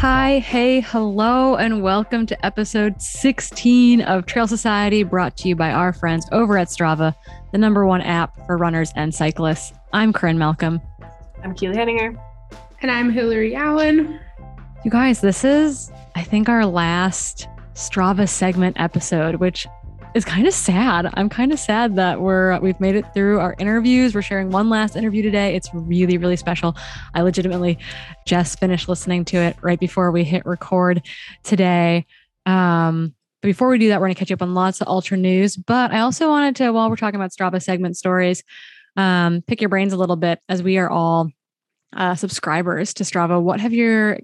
Hi, hey, hello, and welcome to episode 16 of Trail Society, brought to you by our friends over at Strava, the number one app for runners and cyclists. I'm Corinne Malcolm. I'm Keely Henninger. And I'm Hillary Allen. You guys, this is, I think, our last Strava segment episode, which is kind of sad. I'm kind of sad that we're we've made it through our interviews. We're sharing one last interview today. It's really really special. I legitimately just finished listening to it right before we hit record today. Um, but before we do that, we're going to catch up on lots of ultra news. But I also wanted to, while we're talking about Strava segment stories, um, pick your brains a little bit as we are all uh, subscribers to Strava. What have your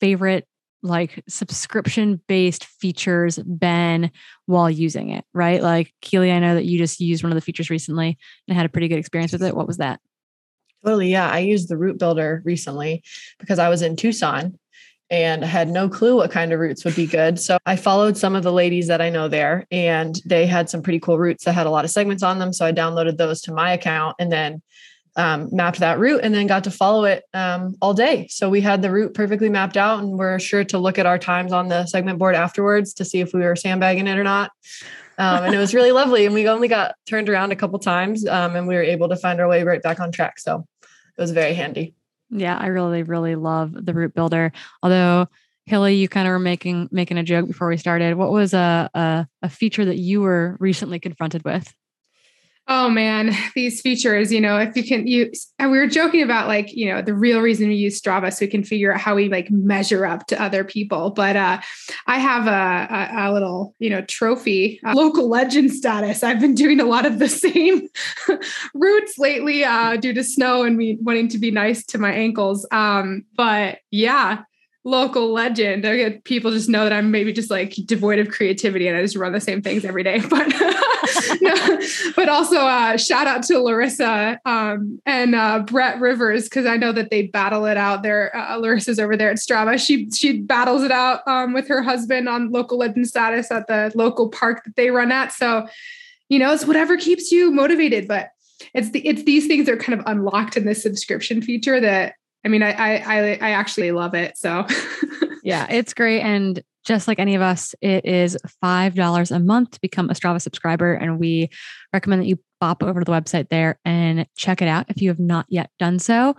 favorite like subscription based features been while using it, right? Like Keely, I know that you just used one of the features recently and had a pretty good experience with it. What was that? Totally. Yeah. I used the route builder recently because I was in Tucson and I had no clue what kind of routes would be good. So I followed some of the ladies that I know there and they had some pretty cool routes that had a lot of segments on them. So I downloaded those to my account and then um, mapped that route and then got to follow it um, all day. So we had the route perfectly mapped out and we're sure to look at our times on the segment board afterwards to see if we were sandbagging it or not. Um, and it was really lovely. And we only got turned around a couple times um, and we were able to find our way right back on track. So it was very handy. Yeah, I really, really love the route builder. Although Hilly, you kind of were making making a joke before we started. What was a, a, a feature that you were recently confronted with? Oh man, these features, you know, if you can you and we were joking about like, you know, the real reason we use Strava so we can figure out how we like measure up to other people. But uh I have a a, a little, you know, trophy, local legend status. I've been doing a lot of the same routes lately uh due to snow and me wanting to be nice to my ankles. Um but yeah, local legend. I get people just know that I'm maybe just like devoid of creativity and I just run the same things every day. But no, but also uh, shout out to Larissa um, and uh, Brett Rivers because I know that they battle it out. There, uh, Larissa's over there at Strava. She she battles it out um, with her husband on local legend status at the local park that they run at. So, you know, it's whatever keeps you motivated. But it's the it's these things are kind of unlocked in this subscription feature that I mean, I I I actually love it. So yeah, it's great. And just like any of us, it is $5 a month to become a Strava subscriber. And we recommend that you pop over to the website there and check it out if you have not yet done so.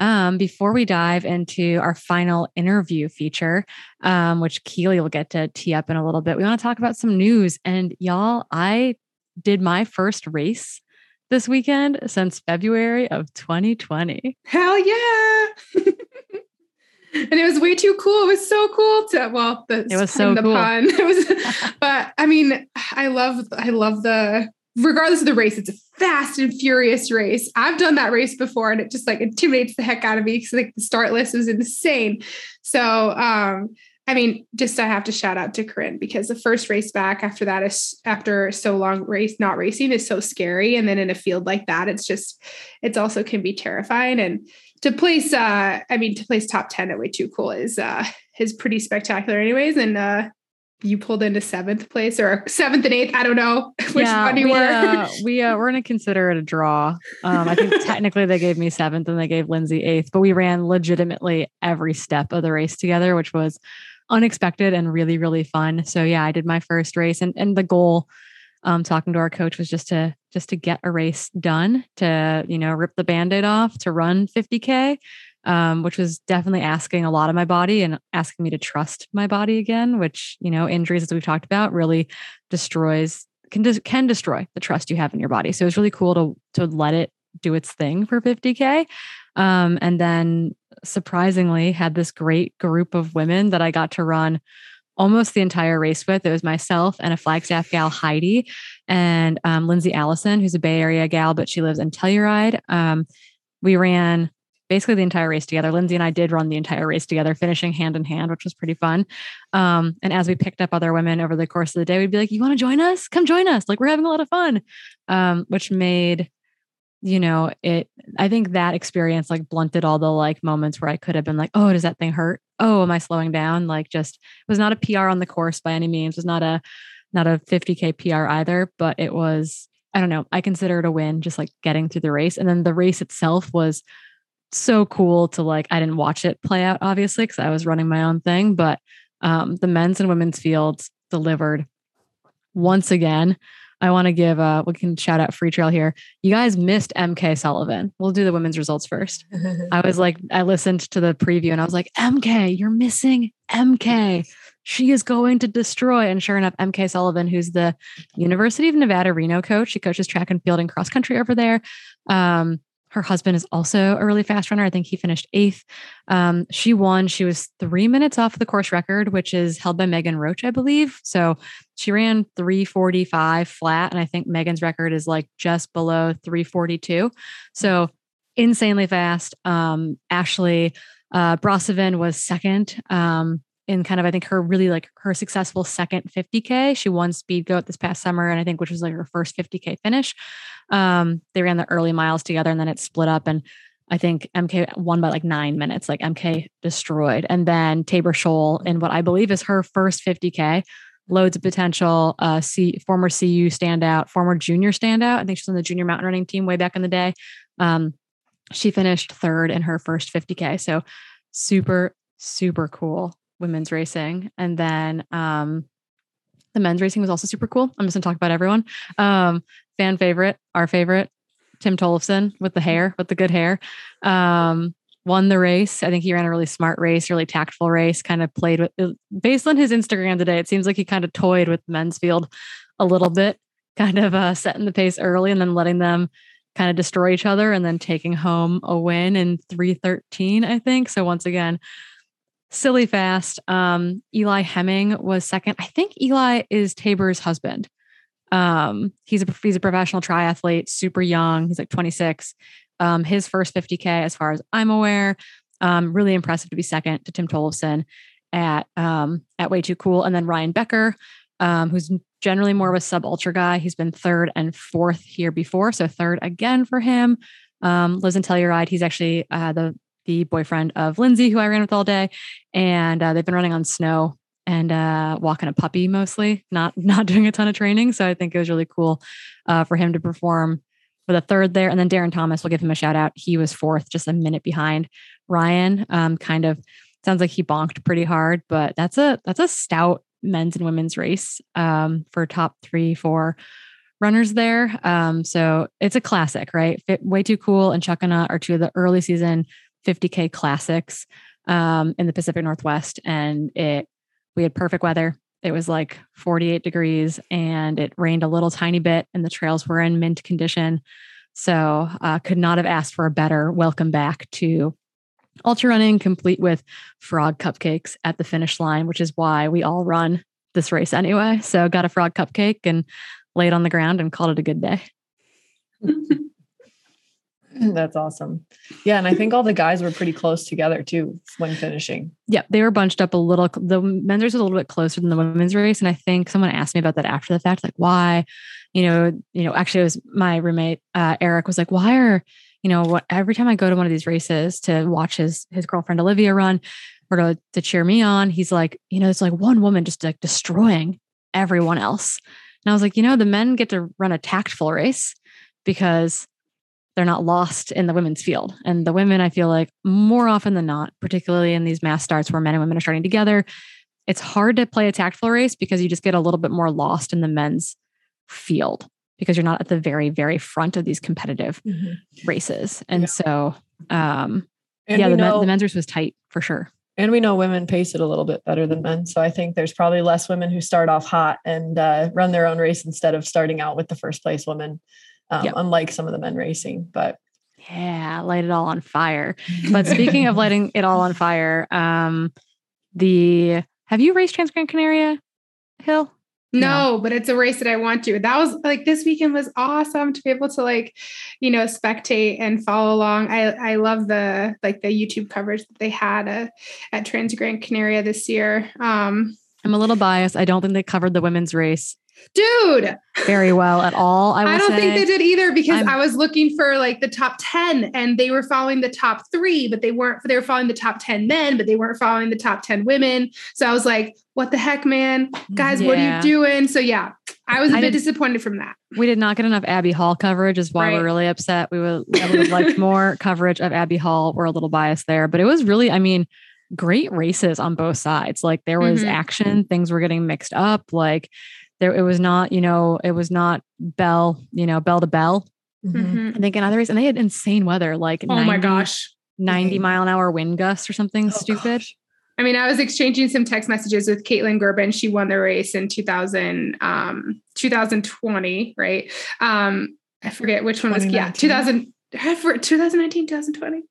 Um, before we dive into our final interview feature, um, which Keely will get to tee up in a little bit, we want to talk about some news. And y'all, I did my first race this weekend since February of 2020. Hell yeah. and it was way too cool. It was so cool to well, the it was so the cool. pun. It was, but I mean, I love I love the regardless of the race, it's a fast and furious race. I've done that race before, and it just like intimidates the heck out of me because like the start list was insane. So um I mean, just I have to shout out to Corinne because the first race back after that is after so long race not racing is so scary. And then in a field like that, it's just it's also can be terrifying. And to place uh I mean to place top 10 at way too cool is uh is pretty spectacular anyways. And uh you pulled into seventh place or seventh and eighth. I don't know which yeah, one you we, were. uh, we uh, we're going to consider it a draw. Um, I think technically they gave me seventh and they gave Lindsay eighth, but we ran legitimately every step of the race together, which was unexpected and really really fun. So yeah, I did my first race, and and the goal, um, talking to our coach was just to just to get a race done, to you know rip the band-aid off, to run 50k. Um, which was definitely asking a lot of my body and asking me to trust my body again, which, you know, injuries, as we've talked about, really destroys, can, can destroy the trust you have in your body. So it was really cool to, to let it do its thing for 50K. Um, and then surprisingly had this great group of women that I got to run almost the entire race with. It was myself and a Flagstaff gal, Heidi, and um, Lindsay Allison, who's a Bay Area gal, but she lives in Telluride. Um, we ran basically the entire race together. Lindsay and I did run the entire race together, finishing hand in hand, which was pretty fun. Um, and as we picked up other women over the course of the day, we'd be like, "You want to join us? Come join us! Like we're having a lot of fun," um, which made you know it i think that experience like blunted all the like moments where i could have been like oh does that thing hurt oh am i slowing down like just was not a pr on the course by any means was not a not a 50k pr either but it was i don't know i consider it a win just like getting through the race and then the race itself was so cool to like, I didn't watch it play out, obviously, because I was running my own thing, but um, the men's and women's fields delivered once again. I want to give uh we can shout out free trail here. You guys missed MK Sullivan. We'll do the women's results first. I was like, I listened to the preview and I was like, MK, you're missing MK. She is going to destroy. And sure enough, MK Sullivan, who's the University of Nevada Reno coach, she coaches track and field and cross country over there. Um, her husband is also a really fast runner. I think he finished eighth. Um, she won. She was three minutes off the course record, which is held by Megan Roche, I believe. So she ran 345 flat. And I think Megan's record is like just below 342. So insanely fast. Um, Ashley uh, was second. Um, in kind of I think her really like her successful second 50k. She won Speed Goat this past summer, and I think which was like her first 50k finish. Um, they ran the early miles together, and then it split up, and I think MK won by like nine minutes. Like MK destroyed, and then Tabor Scholl in what I believe is her first 50k. Loads of potential. Uh, C, former CU standout, former junior standout. I think she's on the junior mountain running team way back in the day. Um, she finished third in her first 50k. So super super cool women's racing. And then um, the men's racing was also super cool. I'm just gonna talk about everyone. Um, fan favorite, our favorite, Tim Tollefson with the hair, with the good hair. Um, won the race. I think he ran a really smart race, really tactful race, kind of played with uh, based on his Instagram today. It seems like he kind of toyed with the men's field a little bit, kind of uh, setting the pace early and then letting them kind of destroy each other and then taking home a win in 313, I think. So once again, silly fast. Um, Eli Hemming was second. I think Eli is Tabor's husband. Um, he's a he's a professional triathlete, super young. He's like 26. Um, his first 50k, as far as I'm aware. Um, really impressive to be second to Tim Tollefson at um, at Way Too Cool, and then Ryan Becker, um, who's generally more of a sub ultra guy. He's been third and fourth here before, so third again for him. Um, lives in Telluride. He's actually uh, the the boyfriend of Lindsay, who I ran with all day, and uh, they've been running on snow and uh, walking a puppy mostly, not not doing a ton of training. So I think it was really cool uh, for him to perform with a third there. And then Darren Thomas, we'll give him a shout out. He was fourth, just a minute behind Ryan. Um, kind of sounds like he bonked pretty hard, but that's a that's a stout men's and women's race um, for top three, four runners there. Um, so it's a classic, right? Fit, way too cool and Chuckanut are two of the early season 50K classics um, in the Pacific Northwest. And it, we had perfect weather. It was like 48 degrees and it rained a little tiny bit, and the trails were in mint condition. So, uh, could not have asked for a better welcome back to ultra running, complete with frog cupcakes at the finish line, which is why we all run this race anyway. So, got a frog cupcake and laid on the ground and called it a good day. That's awesome. Yeah. And I think all the guys were pretty close together too when finishing. Yeah. They were bunched up a little. The men's race was a little bit closer than the women's race. And I think someone asked me about that after the fact, like why, you know, you know, actually it was my roommate, uh, Eric was like, why are, you know, what every time I go to one of these races to watch his his girlfriend Olivia run or to, to cheer me on, he's like, you know, it's like one woman just like destroying everyone else. And I was like, you know, the men get to run a tactful race because they're not lost in the women's field. And the women, I feel like more often than not, particularly in these mass starts where men and women are starting together, it's hard to play a tactful race because you just get a little bit more lost in the men's field because you're not at the very, very front of these competitive mm-hmm. races. And yeah. so, um, and yeah, the, know, men, the men's race was tight for sure. And we know women pace it a little bit better than men. So I think there's probably less women who start off hot and uh, run their own race instead of starting out with the first place women um, yep. unlike some of the men racing. But yeah, light it all on fire. But speaking of lighting it all on fire, um, the have you raced Transgran Canaria Hill? No, no, but it's a race that I want to. That was like this weekend was awesome to be able to like, you know, spectate and follow along. I I love the like the YouTube coverage that they had uh, at Transgran Canaria this year. Um, I'm a little biased. I don't think they covered the women's race dude very well at all i, I don't say. think they did either because I'm, i was looking for like the top 10 and they were following the top three but they weren't they were following the top 10 men but they weren't following the top 10 women so i was like what the heck man guys yeah. what are you doing so yeah I was a I bit disappointed from that. We did not get enough Abby Hall coverage, is why Right. we're really upset. We would, would have liked more coverage of Abby Hall. We're a little biased there, but it was really, I mean, great races on both sides. Like there was Mhm. action, things were getting mixed up. Like there, it was not, you know, it was not bell, you know, bell to bell. Mhm. Mhm. I think in other races, and they had insane weather, like Oh my gosh. 90 Mhm. mile an hour wind gusts or something Oh, stupid. gosh. I mean, I was exchanging some text messages with Kaytlyn Gerbin. She won the race in 2000, um, 2020, right? Um, I forget which one was, yeah, 2019. 2000, 2019, 2020.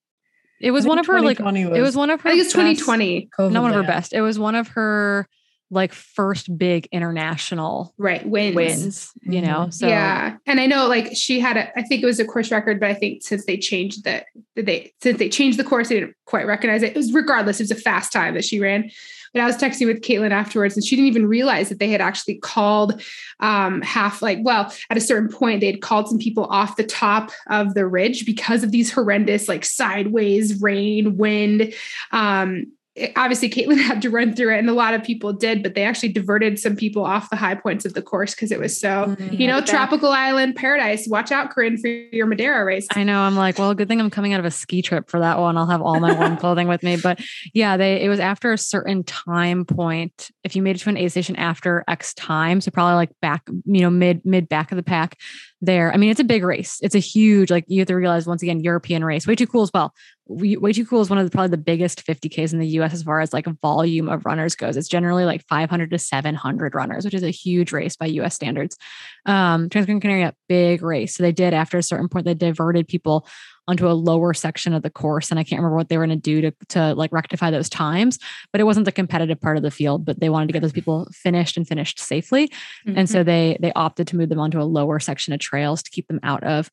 It was one of her like 2020 it was one of her I think it's best- 2020. COVID not one of her bad. best. It was one of her like first big international Right. Wins. wins, you know. So yeah. And I know like she had a, I think it was a course record, but I think since they changed the, they, since they changed the course, they didn't quite recognize it. It was regardless, it was a fast time that she ran. But I was texting with Kaytlyn afterwards and she didn't even realize that they had actually called um, half like, well, at a certain point, they had called some people off the top of the ridge because of these horrendous, like sideways rain, wind. Um, it- obviously Kaytlyn had to run through it and a lot of people did, but they actually diverted some people off the high points of the course because it was so, Mhm. you know, but tropical island paradise. Watch out, Corinne, for your Madeira race. I know. I'm like, well, good thing I'm coming out of a ski trip for that one. I'll have all my warm clothing with me. But yeah, they it was after a certain time point. If you made it to an aid station after X time, so probably like back, you know, mid mid back of the pack there. I mean, it's a big race. It's a huge, like you have to realize once again, European race. Way too cool as well. Way too cool is one of the, probably the biggest 50Ks in the US as far as like volume of runners goes. It's generally like 500 to 700 runners, which is a huge race by US standards. Um, Transgran Canaria, big race. So they did after a certain point, they diverted people onto a lower section of the course. And I can't remember what they were going to do to, to like rectify those times, but it wasn't the competitive part of the field, but they wanted to get those people finished and finished safely. And Mm-hmm. so they they opted to move them onto a lower section of trails to keep them out of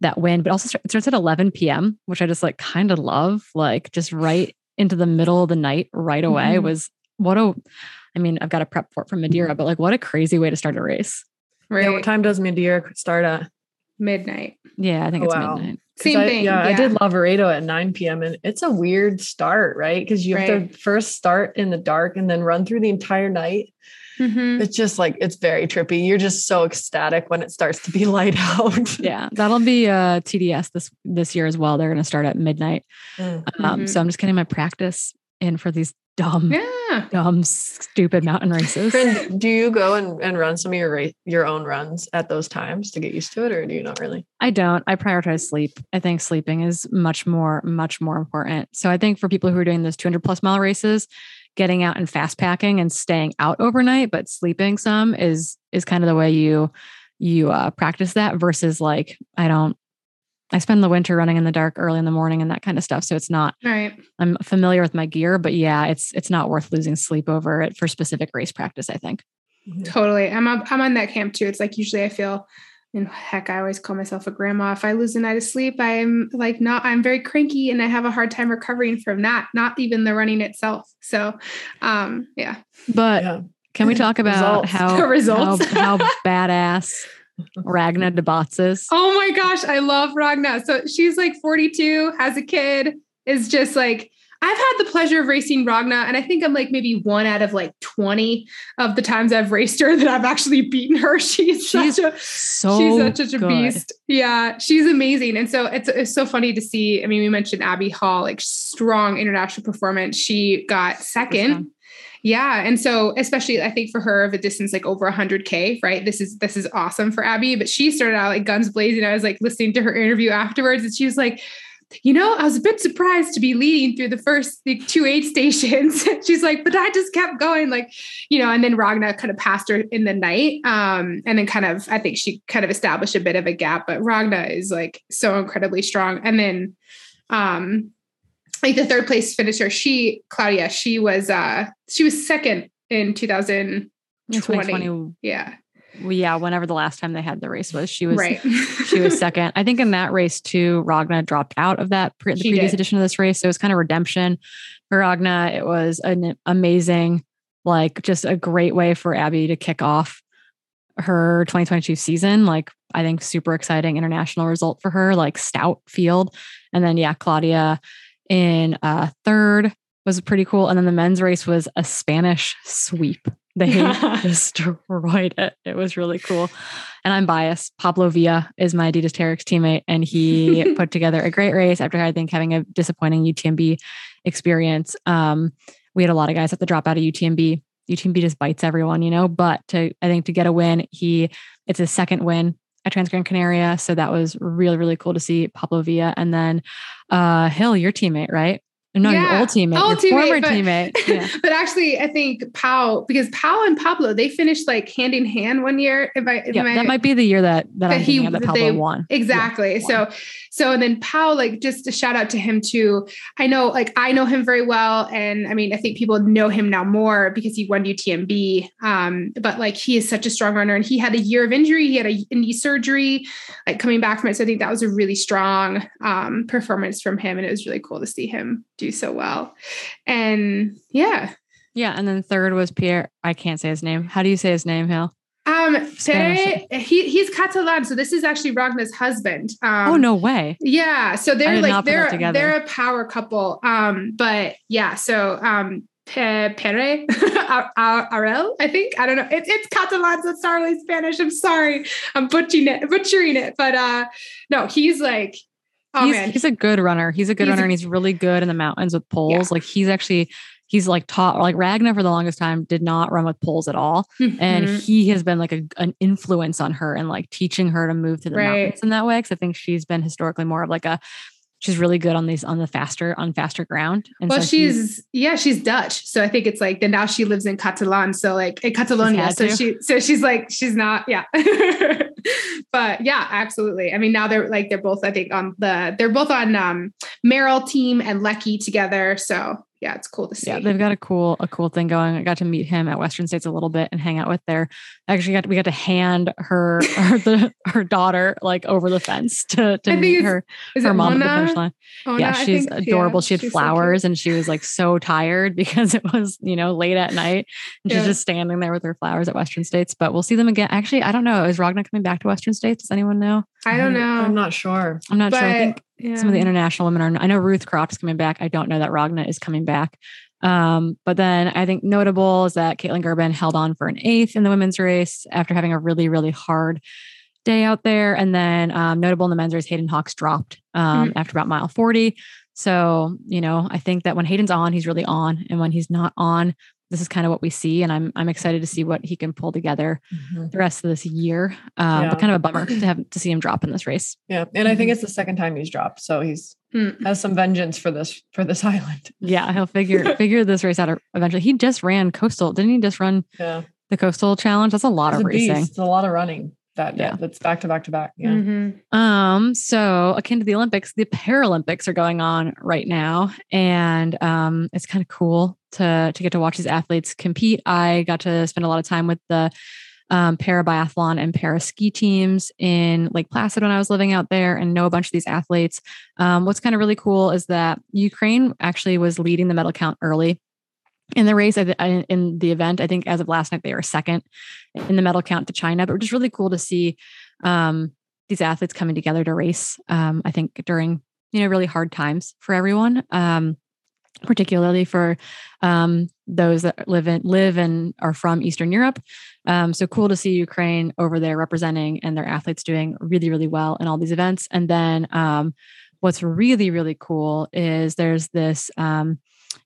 that wind. But also start- it starts at 11 p.m., which I just like kind of love. Like just right into the middle of the night, right away Mhm. was what a. I mean, I've got a prep for it from Madeira, but like what a crazy way to start a race. right. Yeah, what time does Madeira start at? Midnight. Yeah, I think it's Wow. midnight. 'Cause Same I- thing. Yeah, I did Lavaredo at 9 p.m. and it's a weird start, right? Because you have Right. to first start in the dark and then run through the entire night. Mhm. It's just like it's very trippy. You're just so ecstatic when it starts to be light out. Yeah, that'll be uh TDS this this year as well. They're going to start at midnight. Mm. Um, so I'm just getting my practice in for these dumb, Yeah. dumb, stupid mountain races. Corinne, do you go and, and run some of your ra- your own runs at those times to get used to it, or do you not really? I don't. I prioritize sleep. I think sleeping is much more, much more important. So I think for people who are doing those 200 plus mile races, getting out and fast packing and staying out overnight, but sleeping some is is kind of the way you you uh, practice that. Versus like I don't. I spend the winter running in the dark early in the morning and that kind of stuff. So it's not. Right. I'm familiar with my gear, but yeah, it's it's not worth losing sleep over it for specific race practice. I think. Totally. I'm up, I'm on that camp too. It's like usually I feel and heck, I always call myself a grandma. If I lose a night of sleep, I'm like not I'm very cranky and I have a hard time recovering from that, not even the running itself. So um yeah. But Yeah. can we talk about Results. how The results. how, how badass Ragna Debats is? Oh my gosh, I love Ragna. So she's like 42, has a kid, is just like I've had the pleasure of racing Ragna, and I think I'm like maybe one out of like 20 of the times I've raced her that I've actually beaten her. She's, She's such a So she's such, such a beast. Yeah, she's amazing. And so it's it's so funny to see. I mean, we mentioned Abby Hall, like strong international performance. She got second. Yeah, and so especially I think for her of a distance like over 100k, right? This is this is awesome for Abby. But she started out like guns blazing. I was like listening to her interview afterwards, and she was like. You know, I was a bit surprised to be leading through the first like, two aid stations. She's like, but I just kept going, like, you know, and then Ragna kind of passed her in the night. Um, and then kind of, I think she kind of established a bit of a gap, but Ragna is like so incredibly strong. And then, um, like the third place finisher, she, Claudia, she was, uh, she was second in 2020. In 2020, Yeah. yeah, whenever the last time they had the race was, she was right. she was second. I think in that race too, Ragna dropped out of that pre- the She previous did. edition of this race. So it was kind of redemption for Ragna. It was an amazing, like just a great way for Abby to kick off her 2022 season. Like I think super exciting international result for her, like stout field. And then yeah, Claudia in uh third was pretty cool. And then the men's race was a Spanish sweep. They destroyed it. It was really cool. And I'm biased. Pablo Villa is my Adidas Terrex teammate, and he put together a great race after I think having a disappointing UTMB experience. Um, we had a lot of guys have to drop out of UTMB. UTMB just bites everyone, you know. But to I think to get a win, he it's his second win at Transgran Canaria, so that was really really cool to see Pablo Villa, and then uh, Hill, your teammate, right? No, yeah. your old teammate, old your teammate, former but, teammate. Yeah. but actually, I think Pau, because Pau and Pablo, they finished like hand in hand one year. If I, yeah, I, that might be the year that that, that he that Pablo they, won. Exactly. Yeah, so, so and then Pau, like just a shout out to him too. I know, like I know him very well, and I mean, I think people know him now more because he won UTMB. Um, but like he is such a strong runner, and he had a year of injury. He had a knee surgery, like coming back from it. So I think that was a really strong um, performance from him, and it was really cool to see him do so well. And yeah. Yeah. And then third was Pierre. I can't say his name. How do you say his name, Hill? Um, he he's Catalan, so this is actually Ragna's husband. Um, oh no way! Yeah, so they're like they're they're a power couple. Um, but yeah, so um, Pere Aurell, I think. I don't know. It's it's Catalan, so it's not really Spanish. I'm sorry. I'm butchering it, butchering it. But uh no, he's like Oh, he's, man. he's a good runner. He's a good he's runner a, and he's really good in the mountains with poles. Yeah. Like he's actually he's like taught like Ragna for the longest time did not run with poles at all. Mm-hmm. And he has been like a, an influence on her and like teaching her to move to the right. mountains in that way. Cause I think she's been historically more of like a she's really good on these on the faster on faster ground. And well, so she's yeah, she's Dutch, so I think it's like then now she lives in Catalan, so like in Catalonia, so to. she so she's like she's not yeah, but yeah, absolutely. I mean now they're like they're both I think on the they're both on um Merrell team and Leki together, so yeah, it's cool to see. Yeah, they've got a cool a cool thing going. I got to meet him at Western States a little bit and hang out with their. Actually, got to, we got to hand her her, the, her daughter like over the fence to to meet her her mom Ona? at the finish line. Ona, yeah, she's think, adorable. Yeah, she had flowers so and she was like so tired because it was you know late at night and yeah. she's just standing there with her flowers at Western States. But we'll see them again. Actually, I don't know. Is Ragna coming back to Western States? Does anyone know? I don't know. I'm not sure. I'm not but, sure. I think yeah. some of the international women are. I know Ruth Croft is coming back. I don't know that Ragna is coming back. Um, but then I think notable is that Kaytlyn Gerbin held on for an eighth in the women's race after having a really, really hard day out there. And then um, notable in the men's race, Hayden Hawks dropped um, mm-hmm. after about mile 40. So, you know, I think that when Hayden's on, he's really on. And when he's not on, this is kind of what we see, and I'm I'm excited to see what he can pull together mm-hmm. the rest of this year. Um, yeah. But kind of a bummer to have to see him drop in this race. Yeah, and I think mm-hmm. it's the second time he's dropped, so he's mm. has some vengeance for this for this island. Yeah, he'll figure figure this race out eventually. He just ran coastal, didn't he? Just run yeah. the coastal challenge. That's a lot of racing. It's a lot of running that yeah. that's back to back to back. Yeah. Mm-hmm. Um, so akin to the Olympics, the Paralympics are going on right now. And um, it's kind of cool to to get to watch these athletes compete. I got to spend a lot of time with the um, para biathlon and para ski teams in Lake Placid when I was living out there and know a bunch of these athletes. Um, what's kind of really cool is that Ukraine actually was leading the medal count early in the race in the event i think as of last night they were second in the medal count to china but just really cool to see um, these athletes coming together to race um, i think during you know really hard times for everyone um, particularly for um, those that live in live and are from eastern europe. Um, so cool to see ukraine over there representing and their athletes doing really really well in all these events. And then um, what's really really cool is there's this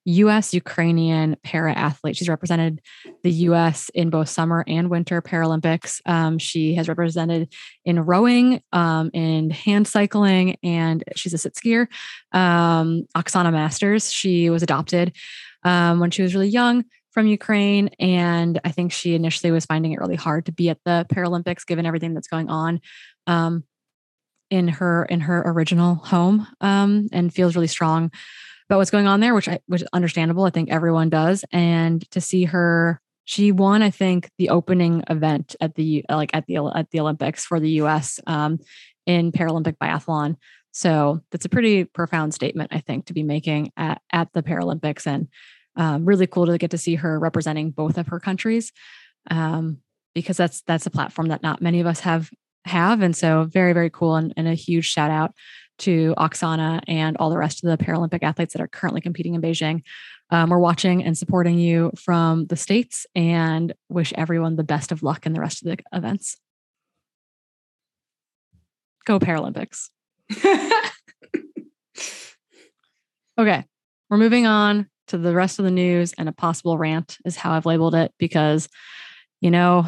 US Ukrainian para athlete. She's represented the US in both summer and winter Paralympics. Um, she has represented in rowing, um, in hand cycling, and she's a sit skier. Um, Oksana Masters, she was adopted um, when she was really young from Ukraine. And I think she initially was finding it really hard to be at the Paralympics given everything that's going on um, in her in her original home um, and feels really strong about what's going on there, which I which is understandable. I think everyone does. And to see her, she won, I think, the opening event at the like at the at the Olympics for the US um, in Paralympic biathlon. So that's a pretty profound statement, I think, to be making at, at the Paralympics and um, really cool to get to see her representing both of her countries. Um, because that's that's a platform that not many of us have have. And so very, very cool and, and a huge shout out to Oksana and all the rest of the Paralympic athletes that are currently competing in Beijing Um, we're watching and supporting you from the States and wish everyone the best of luck in the rest of the events. Go Paralympics. okay, we're moving on to the rest of the news and a possible rant is how I've labeled it because, you know,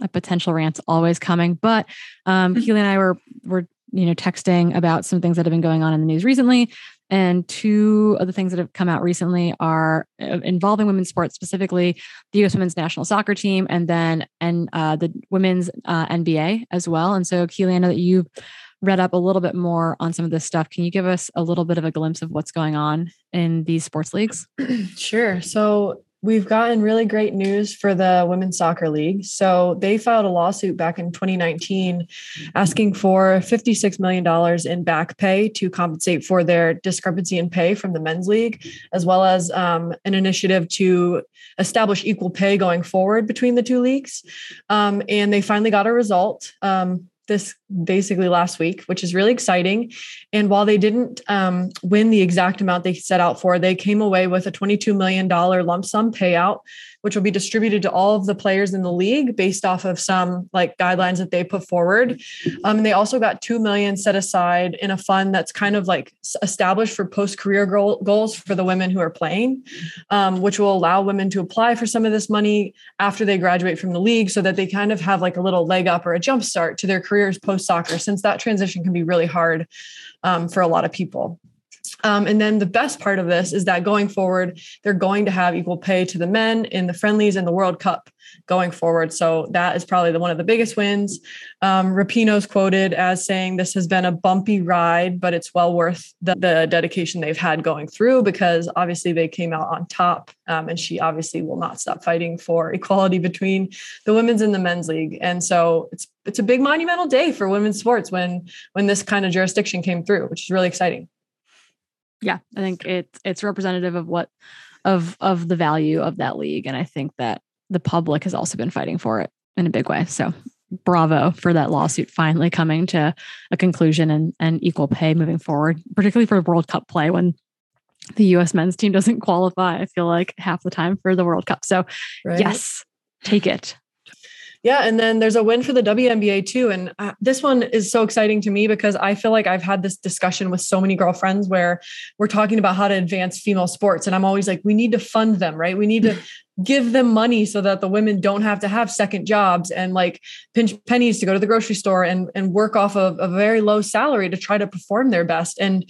a potential rant's always coming. But um. Keely and I were were you know texting about some things that have been going on in the news recently. And two of the things that have come out recently are uh, involving women's sports, specifically the U.S. Women's National Soccer Team, and then and uh, the Women's uh, NBA as well. And so, Keely, I know that you've read up a little bit more on some of this stuff. Can you give us a little bit of a glimpse of what's going on in these sports leagues? Sure. So we've gotten really great news for the Women's Soccer League. So they filed a lawsuit back in 2019 asking for $56 million in back pay to compensate for their discrepancy in pay from the men's league, as well as um, an initiative to establish equal pay going forward between the two leagues. Um, and they finally got a result. Um, this basically last week, which is really exciting. And while they didn't um, win the exact amount they set out for, they came away with a $22 million lump sum payout which will be distributed to all of the players in the league based off of some like guidelines that they put forward. Um, and they also got two million set aside in a fund that's kind of like established for post-career goal, goals for the women who are playing, um, which will allow women to apply for some of this money after they graduate from the league, so that they kind of have like a little leg up or a jump start to their careers post soccer, since that transition can be really hard um, for a lot of people. Um, and then the best part of this is that going forward, they're going to have equal pay to the men in the friendlies and the World Cup going forward. So that is probably the, one of the biggest wins. Um, Rapinoe's quoted as saying, This has been a bumpy ride, but it's well worth the, the dedication they've had going through because obviously they came out on top. Um, and she obviously will not stop fighting for equality between the women's and the men's league. And so it's it's a big monumental day for women's sports when when this kind of jurisdiction came through, which is really exciting yeah i think it's it's representative of what of of the value of that league and i think that the public has also been fighting for it in a big way. So bravo for that lawsuit finally coming to a conclusion and and equal pay moving forward particularly for world cup play when the us men's team doesn't qualify i feel like half the time for the world cup. So right. yes take it yeah, and then there's a win for the WNBA too. And uh, this one is so exciting to me because I feel like I've had this discussion with so many girlfriends where we're talking about how to advance female sports. And I'm always like, we need to fund them, right? We need to give them money so that the women don't have to have second jobs and like pinch pennies to go to the grocery store and, and work off of a very low salary to try to perform their best. And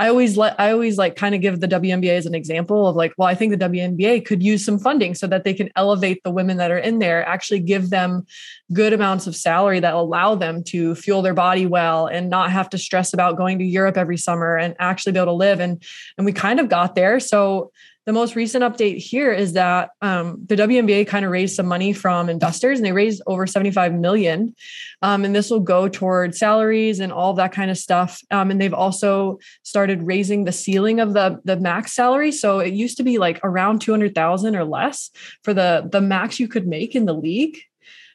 I always let I always like kind of give the WNBA as an example of like, well, I think the WNBA could use some funding so that they can elevate the women that are in there, actually give them good amounts of salary that allow them to fuel their body well and not have to stress about going to Europe every summer and actually be able to live. And and we kind of got there. So the most recent update here is that um, the WNBA kind of raised some money from investors and they raised over 75 million. Um, and this will go toward salaries and all that kind of stuff. Um, and they've also started raising the ceiling of the, the max salary. So it used to be like around 200,000 or less for the, the max you could make in the league.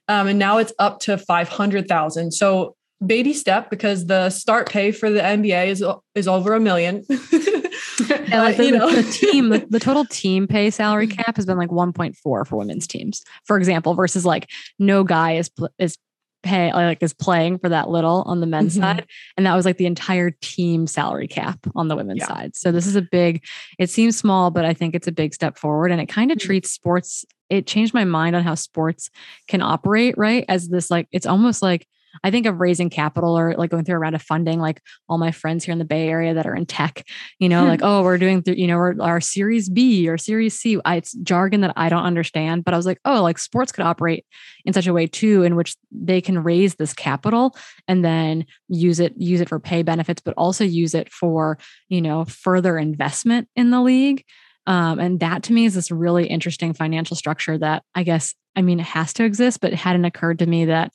Um, and now it's up to 500,000. So baby step because the start pay for the NBA is, is over a million. yeah, like the, you know. the, team, the, the, total team pay salary mm-hmm. cap has been like 1.4 for women's teams, for example, versus like no guy is is pay like is playing for that little on the men's mm-hmm. side, and that was like the entire team salary cap on the women's yeah. side. So this is a big. It seems small, but I think it's a big step forward, and it kind of mm-hmm. treats sports. It changed my mind on how sports can operate, right? As this like it's almost like I think of raising capital or like going through a round of funding, like all my friends here in the Bay Area that are in tech, you know, like, oh, we're doing, th- you know, we're, our series B or series C. I, it's jargon that I don't understand, but I was like, oh, like sports could operate in such a way too, in which they can raise this capital and then use it, use it for pay benefits, but also use it for, you know, further investment in the league. Um, and that to me is this really interesting financial structure that I guess, I mean, it has to exist, but it hadn't occurred to me that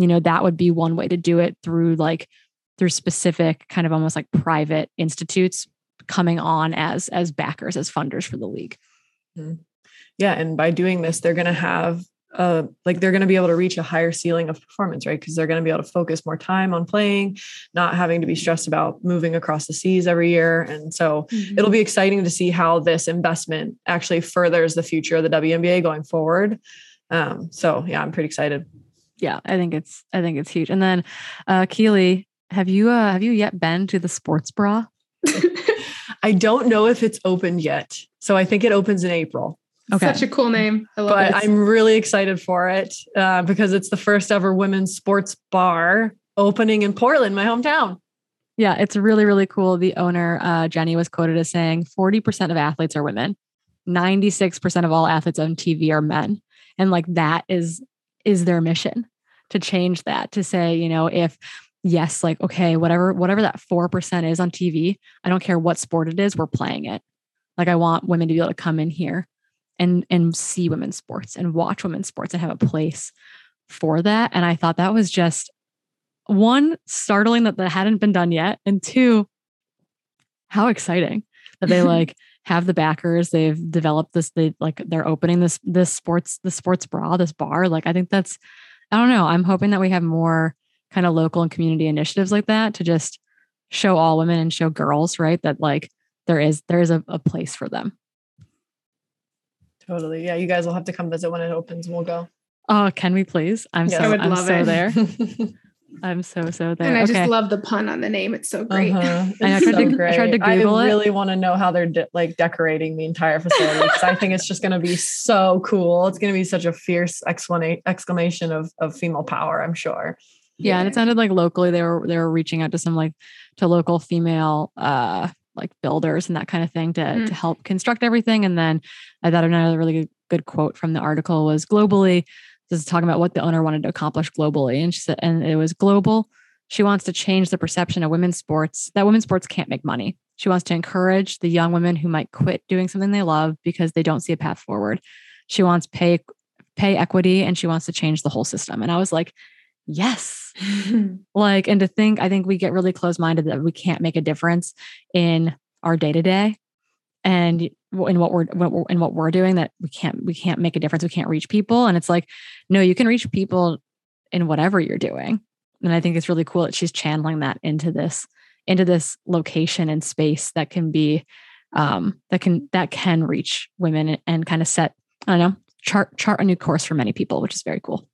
you know that would be one way to do it through like through specific kind of almost like private institutes coming on as as backers as funders for the league mm-hmm. yeah and by doing this they're going to have uh, like they're going to be able to reach a higher ceiling of performance, right? Because they're going to be able to focus more time on playing, not having to be stressed about moving across the seas every year. And so mm-hmm. it'll be exciting to see how this investment actually furthers the future of the WNBA going forward. Um, so yeah, I'm pretty excited. Yeah, I think it's I think it's huge. And then uh Keely, have you uh have you yet been to the sports bra? I don't know if it's opened yet. So I think it opens in April. Okay. Such a cool name. I love it. but it. I'm really excited for it uh, because it's the first ever women's sports bar opening in Portland, my hometown. Yeah, it's really, really cool. The owner, uh, Jenny, was quoted as saying 40% of athletes are women, 96% of all athletes on TV are men. And like that is is their mission to change that, to say, you know, if yes, like, okay, whatever, whatever that 4% is on TV, I don't care what sport it is, we're playing it. Like I want women to be able to come in here and and see women's sports and watch women's sports and have a place for that. And I thought that was just one startling that that hadn't been done yet, and two, how exciting that they like have the backers. They've developed this. They like they're opening this this sports the sports bra this bar. Like I think that's I don't know. I'm hoping that we have more kind of local and community initiatives like that to just show all women and show girls right that like there is there is a, a place for them Totally. Yeah, you guys will have to come visit when it opens. We'll go. Oh, can we please? I'm so I would I'm love so it. there. I'm so so there. And I okay. just love the pun on the name. It's so great. Uh-huh. It's I, tried so to, great. I tried to Google it. I really want to know how they're de- like decorating the entire facility because I think it's just going to be so cool. It's going to be such a fierce exclamation exclamation of of female power. I'm sure. Yeah, yeah, and it sounded like locally they were they were reaching out to some like to local female uh like builders and that kind of thing to, mm. to help construct everything. And then I thought another really good, good quote from the article was globally, this is talking about what the owner wanted to accomplish globally. And she said, and it was global. She wants to change the perception of women's sports that women's sports can't make money. She wants to encourage the young women who might quit doing something they love because they don't see a path forward. She wants pay pay equity and she wants to change the whole system. And I was like, yes like and to think i think we get really close minded that we can't make a difference in our day to day and in what we're what we're, in what we're doing that we can't we can't make a difference we can't reach people and it's like no you can reach people in whatever you're doing and i think it's really cool that she's channeling that into this into this location and space that can be um that can that can reach women and, and kind of set i don't know chart chart a new course for many people which is very cool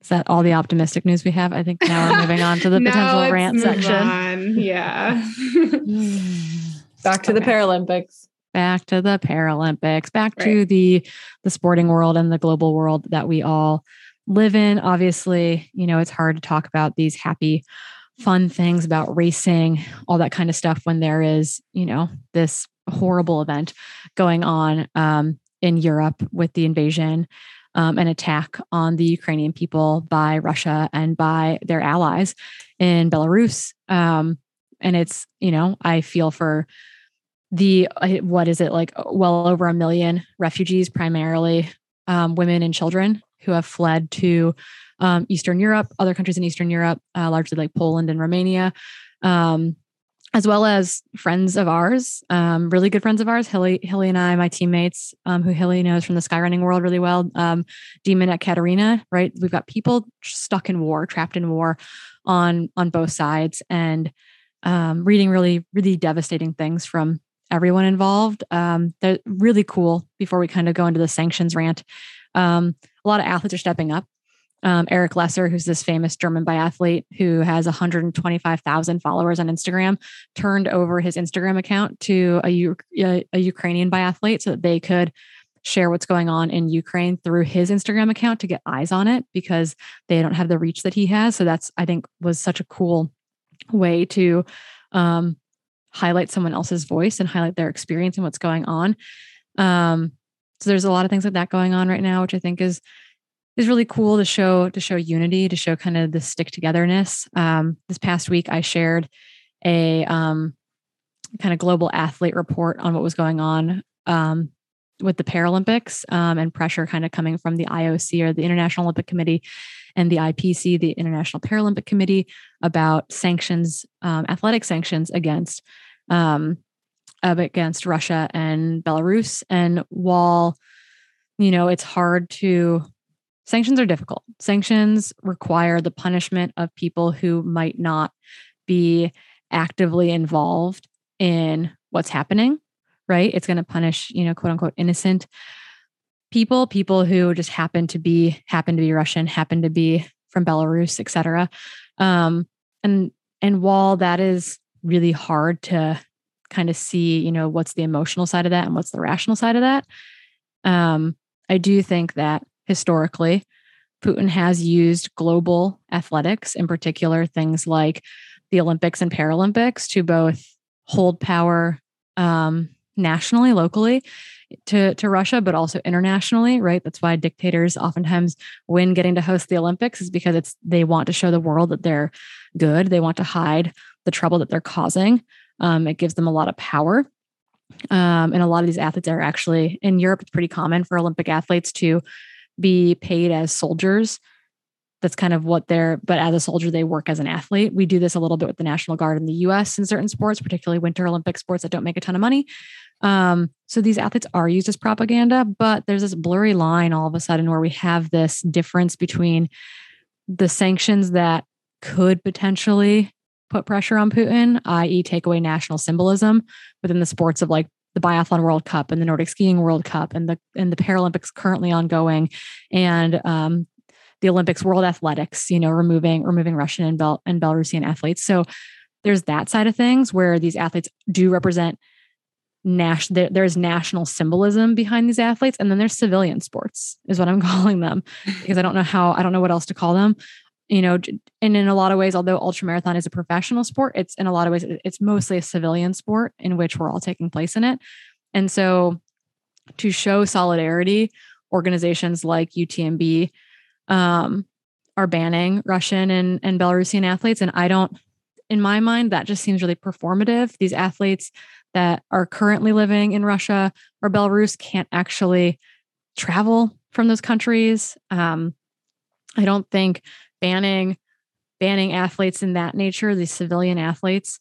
is that all the optimistic news we have? I think now we're moving on to the potential rant section. On. Yeah. Back to okay. the Paralympics. Back to the Paralympics. Back right. to the the sporting world and the global world that we all live in. Obviously, you know, it's hard to talk about these happy, fun things about racing, all that kind of stuff when there is, you know, this horrible event going on um, in Europe with the invasion um, an attack on the Ukrainian people by Russia and by their allies in Belarus. Um, and it's, you know, I feel for the, uh, what is it, like well over a million refugees, primarily um, women and children who have fled to um, Eastern Europe, other countries in Eastern Europe, uh, largely like Poland and Romania. Um, as well as friends of ours, um, really good friends of ours, Hilly, Hilly and I, my teammates, um, who Hilly knows from the skyrunning world really well. Um, Demon katarina right? We've got people stuck in war, trapped in war, on on both sides, and reading really, really devastating things from everyone involved. Um, they're really cool. Before we kind of go into the sanctions rant, um, a lot of athletes are stepping up um, Erik Lesser, who's this famous German biathlete who has 125,000 followers on Instagram, turned over his Instagram account to a, Ukrainian biathlete so that they could share what's going on in Ukraine through his Instagram account to get eyes on it because they don't have the reach that he has. So that's I think was such a cool way to um, highlight someone else's voice and highlight their experience and what's going on. Um, so there's a lot of things like that going on right now, which I think is is really cool to show to show unity, to show kind of the stick togetherness. Um, this past week, I shared a um, kind of global athlete report on what was going on um, with the Paralympics um, and pressure kind of coming from the IOC or the International Olympic Committee and the IPC, the International Paralympic Committee, about sanctions, um, athletic sanctions against um, of against Russia and Belarus. And while you know, it's hard to sanctions are difficult. Sanctions require the punishment of people who might not be actively involved in what's happening, right? It's going to punish, you know, quote unquote innocent people, people who just happen to be happen to be Russian, happen to be from Belarus, etc. Um, and and while that is really hard to kind of see, you know, what's the emotional side of that and what's the rational side of that, um, I do think that historically, Putin has used global athletics, in particular things like the Olympics and Paralympics, to both hold power um, nationally, locally, to to Russia, but also internationally, right? That's why dictators oftentimes win getting to host the Olympics is because it's they want to show the world that they're good. They want to hide the trouble that they're causing. Um, it gives them a lot of power. Um, and a lot of these athletes are actually in Europe. It's pretty common for Olympic athletes to be paid as soldiers. That's kind of what they're, but as a soldier, they work as an athlete. We do this a little bit with the National Guard in the US in certain sports, particularly Winter Olympic sports that don't make a ton of money. Um, so these athletes are used as propaganda, but there's this blurry line all of a sudden where we have this difference between the sanctions that could potentially put pressure on Putin, i.e., take away national symbolism within the sports of like the biathlon World Cup and the Nordic Skiing World Cup and the and the Paralympics currently ongoing, and um, the Olympics World Athletics. You know, removing removing Russian and Bel and Belarusian athletes. So there's that side of things where these athletes do represent national there, there's national symbolism behind these athletes and then there's civilian sports is what i'm calling them because i don't know how i don't know what else to call them you know and in a lot of ways although ultramarathon is a professional sport it's in a lot of ways it's mostly a civilian sport in which we're all taking place in it. And so to show solidarity organizations like utmb um, are banning russian and, and belarusian athletes. And i don't in my mind that just seems really performative. These athletes that are currently living in Russia or Belarus can't actually travel from those countries. Um, I don't think banning banning athletes in that nature, these civilian athletes,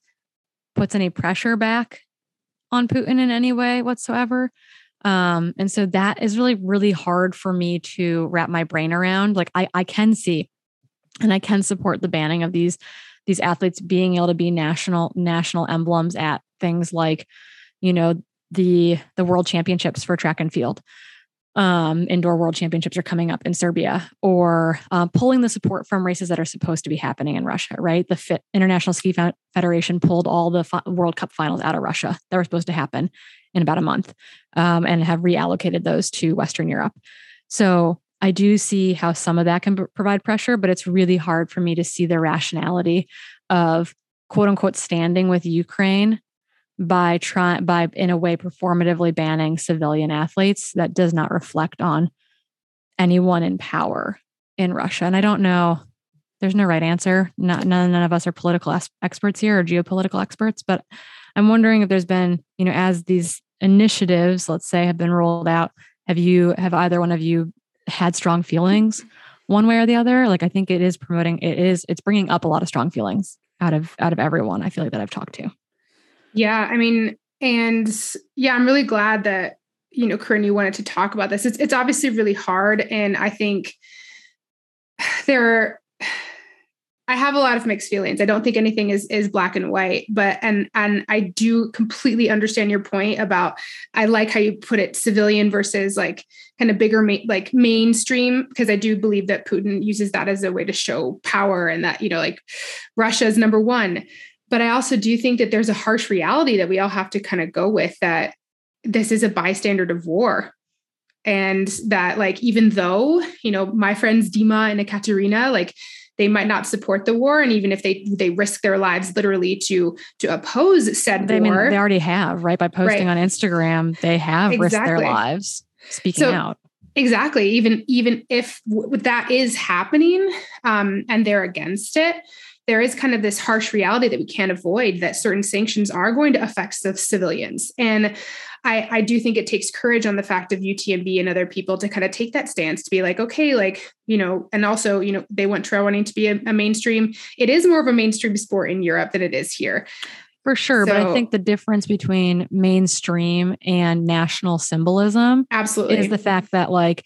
puts any pressure back on Putin in any way whatsoever. Um, and so that is really, really hard for me to wrap my brain around. Like I, I can see and I can support the banning of these these athletes being able to be national national emblems at things like you know the the world championships for track and field um, indoor world championships are coming up in Serbia, or uh, pulling the support from races that are supposed to be happening in Russia, right? The FIS, International Ski Federation pulled all the fi- World Cup finals out of Russia that were supposed to happen in about a month um, and have reallocated those to Western Europe. So I do see how some of that can provide pressure, but it's really hard for me to see the rationality of quote unquote standing with Ukraine by trying by in a way performatively banning civilian athletes that does not reflect on anyone in power in Russia. And I don't know, there's no right answer. Not, none, none of us are political experts here or geopolitical experts, but I'm wondering if there's been, you know, as these initiatives, let's say, have been rolled out, have you, have either one of you had strong feelings one way or the other? Like, I think it is promoting, it is, it's bringing up a lot of strong feelings out of, out of everyone I feel like that I've talked to. Yeah, I mean, and yeah, I'm really glad that you know, Corinne, you wanted to talk about this. It's it's obviously really hard, and I think there. are, I have a lot of mixed feelings. I don't think anything is is black and white, but and and I do completely understand your point about. I like how you put it, civilian versus like kind of bigger, ma- like mainstream, because I do believe that Putin uses that as a way to show power, and that you know, like Russia is number one but I also do think that there's a harsh reality that we all have to kind of go with that this is a bystander of war. And that, like, even though, you know, my friends Dima and Ekaterina, like, they might not support the war and even if they they risk their lives literally to to oppose said they, war I mean, they already have right by posting right. on instagram they have exactly. risked their lives speaking so, out exactly even even if w- that is happening um, and they're against it there is kind of this harsh reality that we can't avoid that certain sanctions are going to affect the civilians. And I, I do think it takes courage on the fact of UTMB and other people to kind of take that stance to be like, okay, like, you know, and also, you know, they want trail running to be a, a mainstream. It is more of a mainstream sport in Europe than it is here. For sure. So, but I think the difference between mainstream and national symbolism absolutely is the fact that like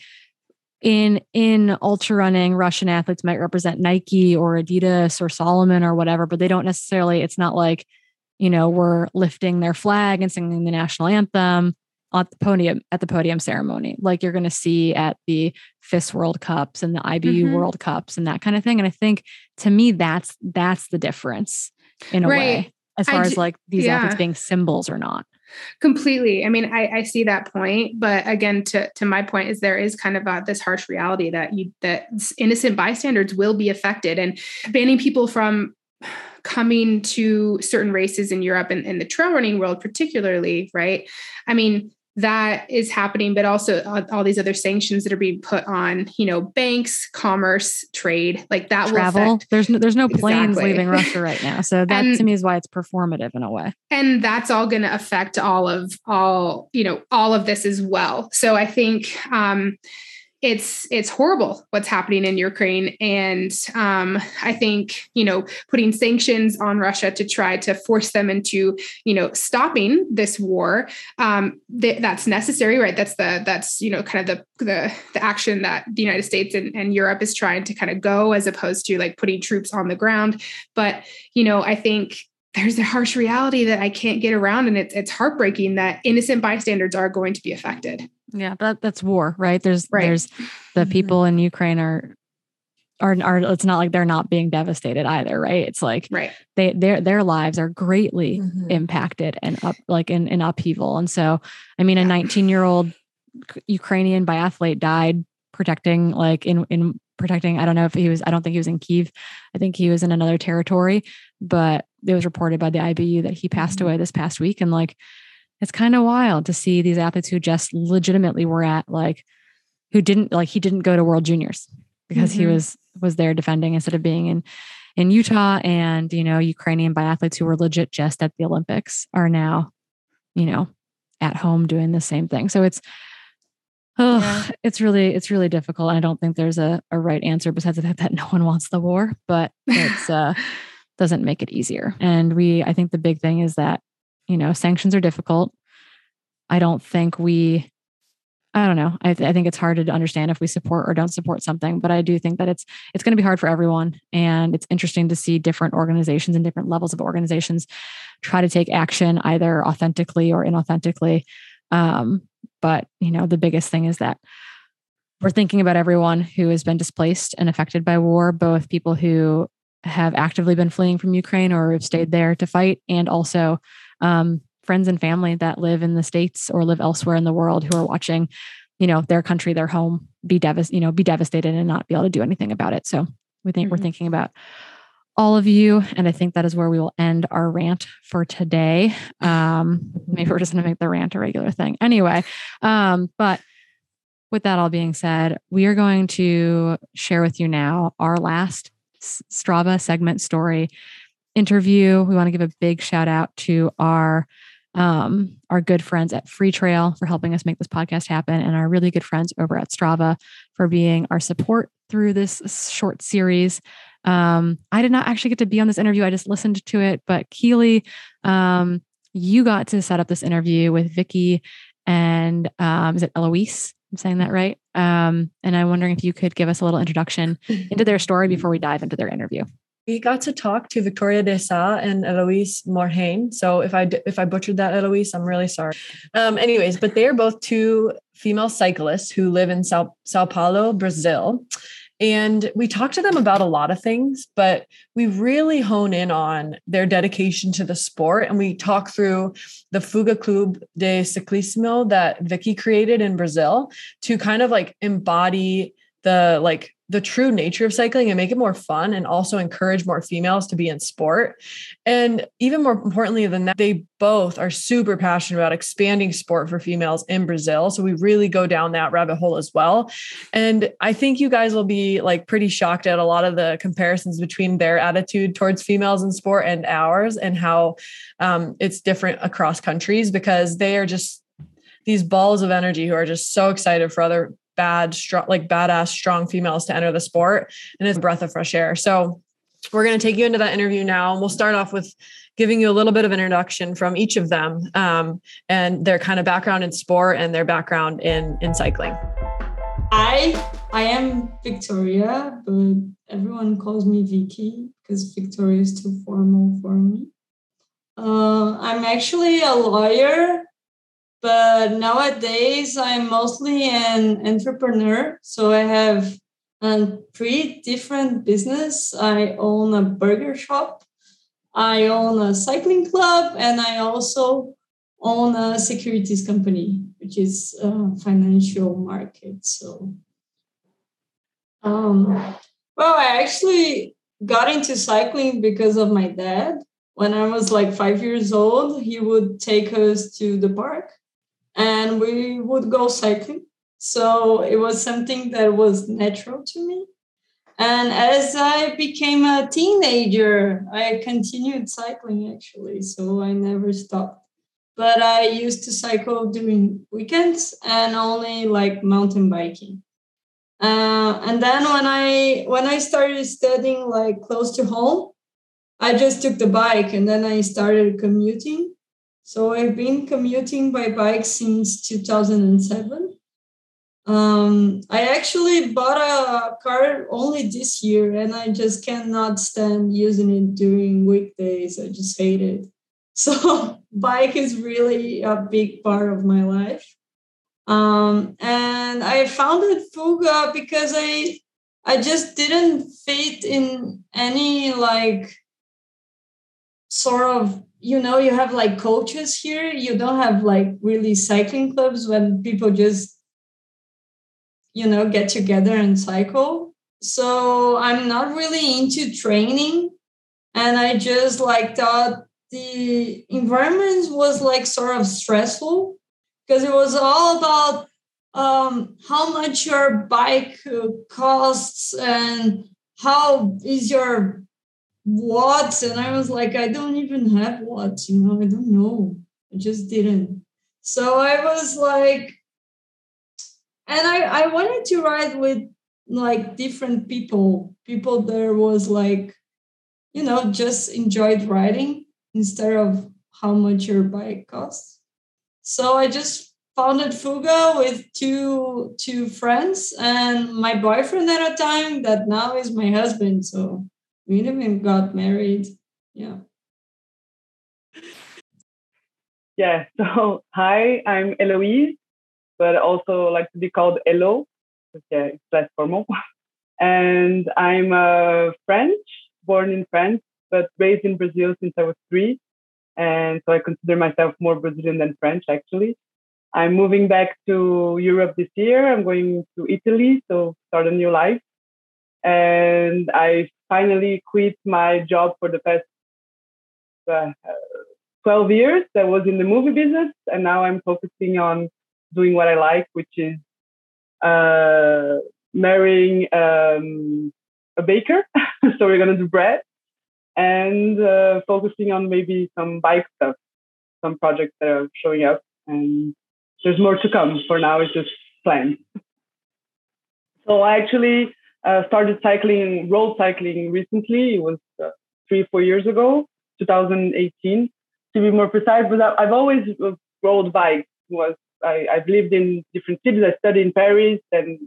in in ultra running russian athletes might represent nike or adidas or salomon or whatever but they don't necessarily it's not like you know we're lifting their flag and singing the national anthem at the podium at the podium ceremony like you're going to see at the FIS World Cups and the IBU mm-hmm. World Cups and that kind of thing and I think to me that's that's the difference in a right. way as far as like these yeah. athletes being symbols or not completely. I mean I, I, see that point but again to to my point is there is kind of a, this harsh reality that you that innocent bystanders will be affected and banning people from coming to certain races in europe and in the trail running world particularly right? I mean that is happening, but also all, these other sanctions that are being put on, you know, banks, commerce, trade, like that travel. there's no, there's no planes exactly. leaving Russia right now, so that and, to me is why it's performative in a way. And that's all going to affect all of all you know all of this as well. So I think um, it's it's horrible what's happening in Ukraine, and um, I think you know putting sanctions on Russia to try to force them into you know stopping this war um, th- that's necessary, right? That's the that's you know kind of the the, the action that the United States and, and Europe is trying to kind of go as opposed to like putting troops on the ground. But you know, I think there's a harsh reality that I can't get around, and it's it's heartbreaking that innocent bystanders are going to be affected. Yeah, but that's war, right? There's right. there's the mm-hmm. people in Ukraine are are are it's not like they're not being devastated either, right? It's like right. they their their lives are greatly mm-hmm. impacted and up like in, in upheaval. And so I mean a 19 year old Ukrainian biathlete died protecting like in in protecting I don't know if he was I don't think he was in Kiev. I think he was in another territory, but it was reported by the IBU that he passed mm-hmm. away this past week and like it's kind of wild to see these athletes who just legitimately were at like who didn't like he didn't go to world juniors because mm-hmm. he was was there defending instead of being in in Utah and you know Ukrainian biathletes who were legit just at the Olympics are now you know at home doing the same thing so it's oh yeah. it's really it's really difficult I don't think there's a, a right answer besides the fact that no one wants the war but it's uh doesn't make it easier and we I think the big thing is that you know, sanctions are difficult. I don't think we, I don't know. I, th- I think it's hard to understand if we support or don't support something, but I do think that it's it's going to be hard for everyone, and it's interesting to see different organizations and different levels of organizations try to take action either authentically or inauthentically. Um, but you know, the biggest thing is that we're thinking about everyone who has been displaced and affected by war, both people who have actively been fleeing from Ukraine or have stayed there to fight, and also um, friends and family that live in the states or live elsewhere in the world who are watching, you know, their country, their home be devas- you know, be devastated and not be able to do anything about it. So we think mm-hmm. we're thinking about all of you, and I think that is where we will end our rant for today. Um, maybe we're just going to make the rant a regular thing anyway. Um, but with that all being said, we are going to share with you now our last Strava segment story interview. We want to give a big shout out to our um, our good friends at Freetrail for helping us make this podcast happen, and our really good friends over at Strava for being our support through this short series. Um, I did not actually get to be on this interview; I just listened to it. But Keely, um, you got to set up this interview with Vicky and um, is it Eloise? I'm saying that right. Um, and I'm wondering if you could give us a little introduction into their story before we dive into their interview we got to talk to Victoria De Sa and Eloise Morhange. So if I if I butchered that, Eloise, I'm really sorry. Um, anyways, but they are both two female cyclists who live in Sao, Sao Paulo, Brazil. And we talked to them about a lot of things, but we really hone in on their dedication to the sport. And we talk through the Fuga Club de Ciclismo that Vicky created in Brazil to kind of like embody the like the true nature of cycling and make it more fun and also encourage more females to be in sport. And even more importantly than that, they both are super passionate about expanding sport for females in Brazil. So we really go down that rabbit hole as well. And I think you guys will be like pretty shocked at a lot of the comparisons between their attitude towards females in sport and ours and how um, it's different across countries because they are just these balls of energy who are just so excited for other bad, strong, like badass, strong females to enter the sport. And it's a breath of fresh air. So we're going to take you into that interview now. And we'll start off with giving you a little bit of introduction from each of them um, and their kind of background in sport and their background in, in cycling. I I am Victoria, but everyone calls me Vicky because Victoria is too formal for me. Uh, I'm actually a lawyer, but nowadays I'm mostly an entrepreneur. So I have three different business. I own a burger shop, I own a cycling club, and I also own a securities company, which is a financial market. So, um, well, I actually got into cycling because of my dad. When I was like five years old, he would take us to the park and we would go cycling. So it was something that was natural to me. And as I became a teenager, I continued cycling actually. So I never stopped. But I used to cycle during weekends and only like mountain biking. Uh, and then when I when I started studying like close to home, I just took the bike and then I started commuting. So I've been commuting by bike since 2007. Um, I actually bought a car only this year and I just cannot stand using it during weekdays. I just hate it. So bike is really a big part of my life. Um, and I founded Fuga because I I just didn't fit in any like sort of you know you have like coaches here. You don't have like really cycling clubs when people just you know get together and cycle. So i'm not really into training and i just like thought the environment was like sort of stressful because it was all about um, how much your bike costs and how is your watts and i was like i don't even have what, you know i don't know. I just didn't. So i was like and i i wanted to ride with like different people people there was like you know just enjoyed riding instead of how much your bike costs. So i just founded fuga with two two friends and my boyfriend at a time that now is my husband so we even got married. Yeah. Yeah. So hi, I'm Eloise, but I also like to be called Elo. Yeah, it's less formal. And I'm a French, born in France, but raised in Brazil since I was three. And so I consider myself more Brazilian than French, actually. I'm moving back to Europe this year. I'm going to Italy, so start a new life. And I finally quit my job for the past uh, 12 years that was in the movie business and now i'm focusing on doing what i like which is uh, marrying um, a baker. So we're going to do bread and uh, focusing on maybe some bike stuff some projects that are showing up and there's more to come. For now it's just planned. So i actually uh, started cycling, road cycling recently. It was uh, three, four years ago, 2018 to be more precise. But I've always uh, rode bikes. Was I, I've lived in different cities. I studied in Paris, and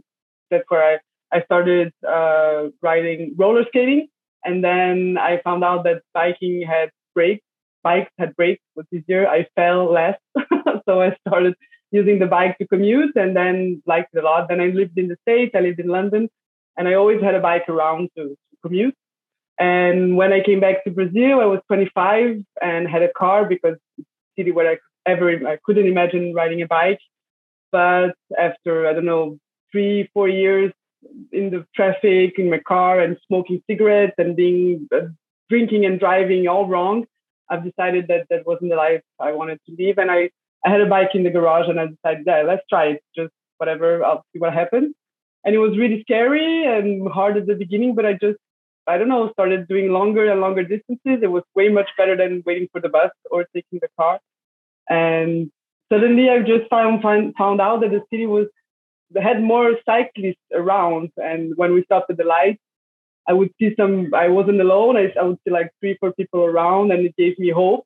that's where I, I started uh, riding roller skating. And then I found out that biking had brakes. Bikes had brakes was easier. I fell less, so I started using the bike to commute, and then liked it a lot. Then I lived in the States. I lived in London, and I always had a bike around to, to commute. And when I came back to Brazil, I was 25 and had a car because city where I ever I couldn't imagine riding a bike. But after I don't know three four years in the traffic in my car and smoking cigarettes and being uh, drinking and driving all wrong, I've decided that that wasn't the life I wanted to live. And I I had a bike in the garage and I decided, yeah, let's try it. Just whatever, I'll see what happens and it was really scary and hard at the beginning but i just i don't know started doing longer and longer distances it was way much better than waiting for the bus or taking the car and suddenly i just found found, found out that the city was had more cyclists around and when we stopped at the lights I would see some, I wasn't alone. I, I would see like three, four people around and it gave me hope.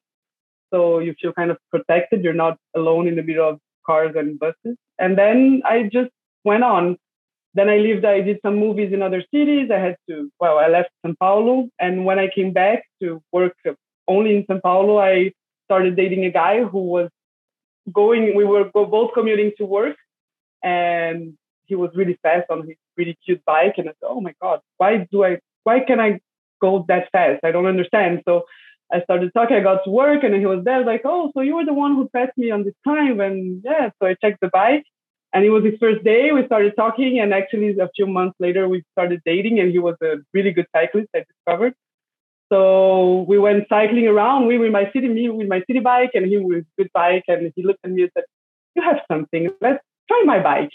So you feel kind of protected. You're not alone in the middle of cars and buses. And then I just went on. Then I lived, I did some movies in other cities. I had to, well, I left Sao Paulo. And when I came back to work only in Sao Paulo, I started dating a guy who was going, we were both commuting to work. And he was really fast on his really cute bike. And I said, oh my God, why do I, why can I go that fast? I don't understand. So I started talking, I got to work and he was there like, oh, so you were the one who passed me on this time. And yeah, so I checked the bike and it was his first day. We started talking and actually a few months later we started dating and he was a really good cyclist I discovered. So we went cycling around. We were my city, me with my city bike and he with good bike. And he looked at me and said, you have something, let's try my bike.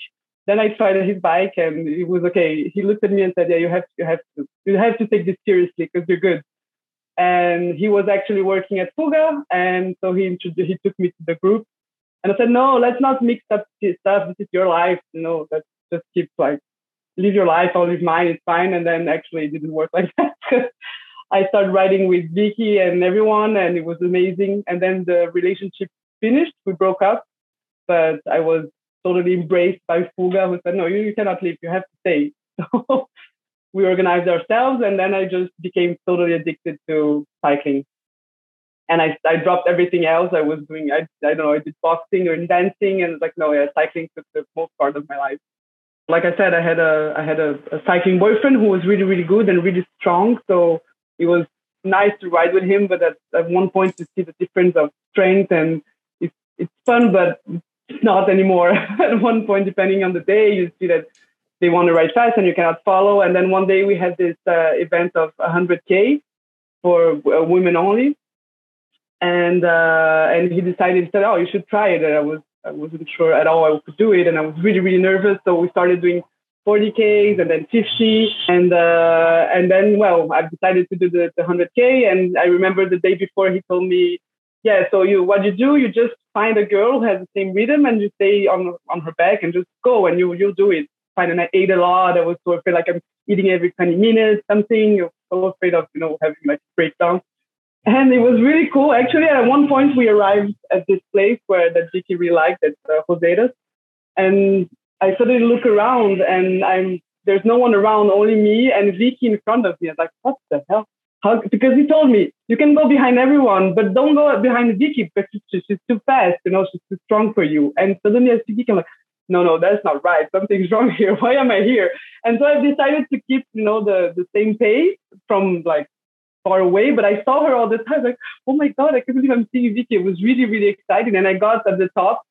Then I tried his bike and it was okay. He looked at me and said, yeah, you have to, you have to, you have to take this seriously because you're good and he was actually working at Fuga, and so he introduced, he took me to the group, and I said, no, let's not mix up this stuff. This is your life, you know. Let's just keep like live your life. I'll live mine. It's fine. And then actually, it didn't work like that. I started writing with Vicky and everyone, and it was amazing. And then the relationship finished. We broke up, but I was totally embraced by Fuga, who said, no, you, you cannot leave. You have to stay. So we organized ourselves and then I just became totally addicted to cycling. And I, I dropped everything else I was doing. I, I don't know, I did boxing or dancing and like, no, yeah, cycling took the most part of my life. Like I said, I had a, I had a, a cycling boyfriend who was really, really good and really strong. So it was nice to ride with him, but at, at one point to see the difference of strength and it's, it's fun, but not anymore. at one point, depending on the day, you see that they want to ride fast and you cannot follow. And then one day we had this uh, event of 100k for uh, women only, and uh, and he decided he said, "Oh, you should try it." And I was I wasn't sure at all I could do it, and I was really really nervous. So we started doing 40ks and then 50, and uh, and then well, I decided to do the, the 100k. And I remember the day before he told me, "Yeah, so you what you do, you just find a girl who has the same rhythm, and you stay on on her back and just go, and you you'll do it." fine. And I ate a lot. I was so afraid like I'm eating every 20 minutes, something. Was so afraid of, you know, having like breakdown. And it was really cool. Actually, at one point we arrived at this place where that Vicky really liked at uh. And I suddenly look around and I'm there's no one around, only me and Vicky in front of me. I'm like, what the hell? How, because he told me you can go behind everyone, but don't go behind Vicky because she's, she's too fast, you know, she's too strong for you. And suddenly I see Vicky, I'm like, no, no, that's not right. Something's wrong here. Why am I here? And so I've decided to keep, you know, the, the same pace from like far away, but I saw her all the time. Like, oh my God, I can't believe I'm seeing Vicky. It was really, really exciting. And I got at the top.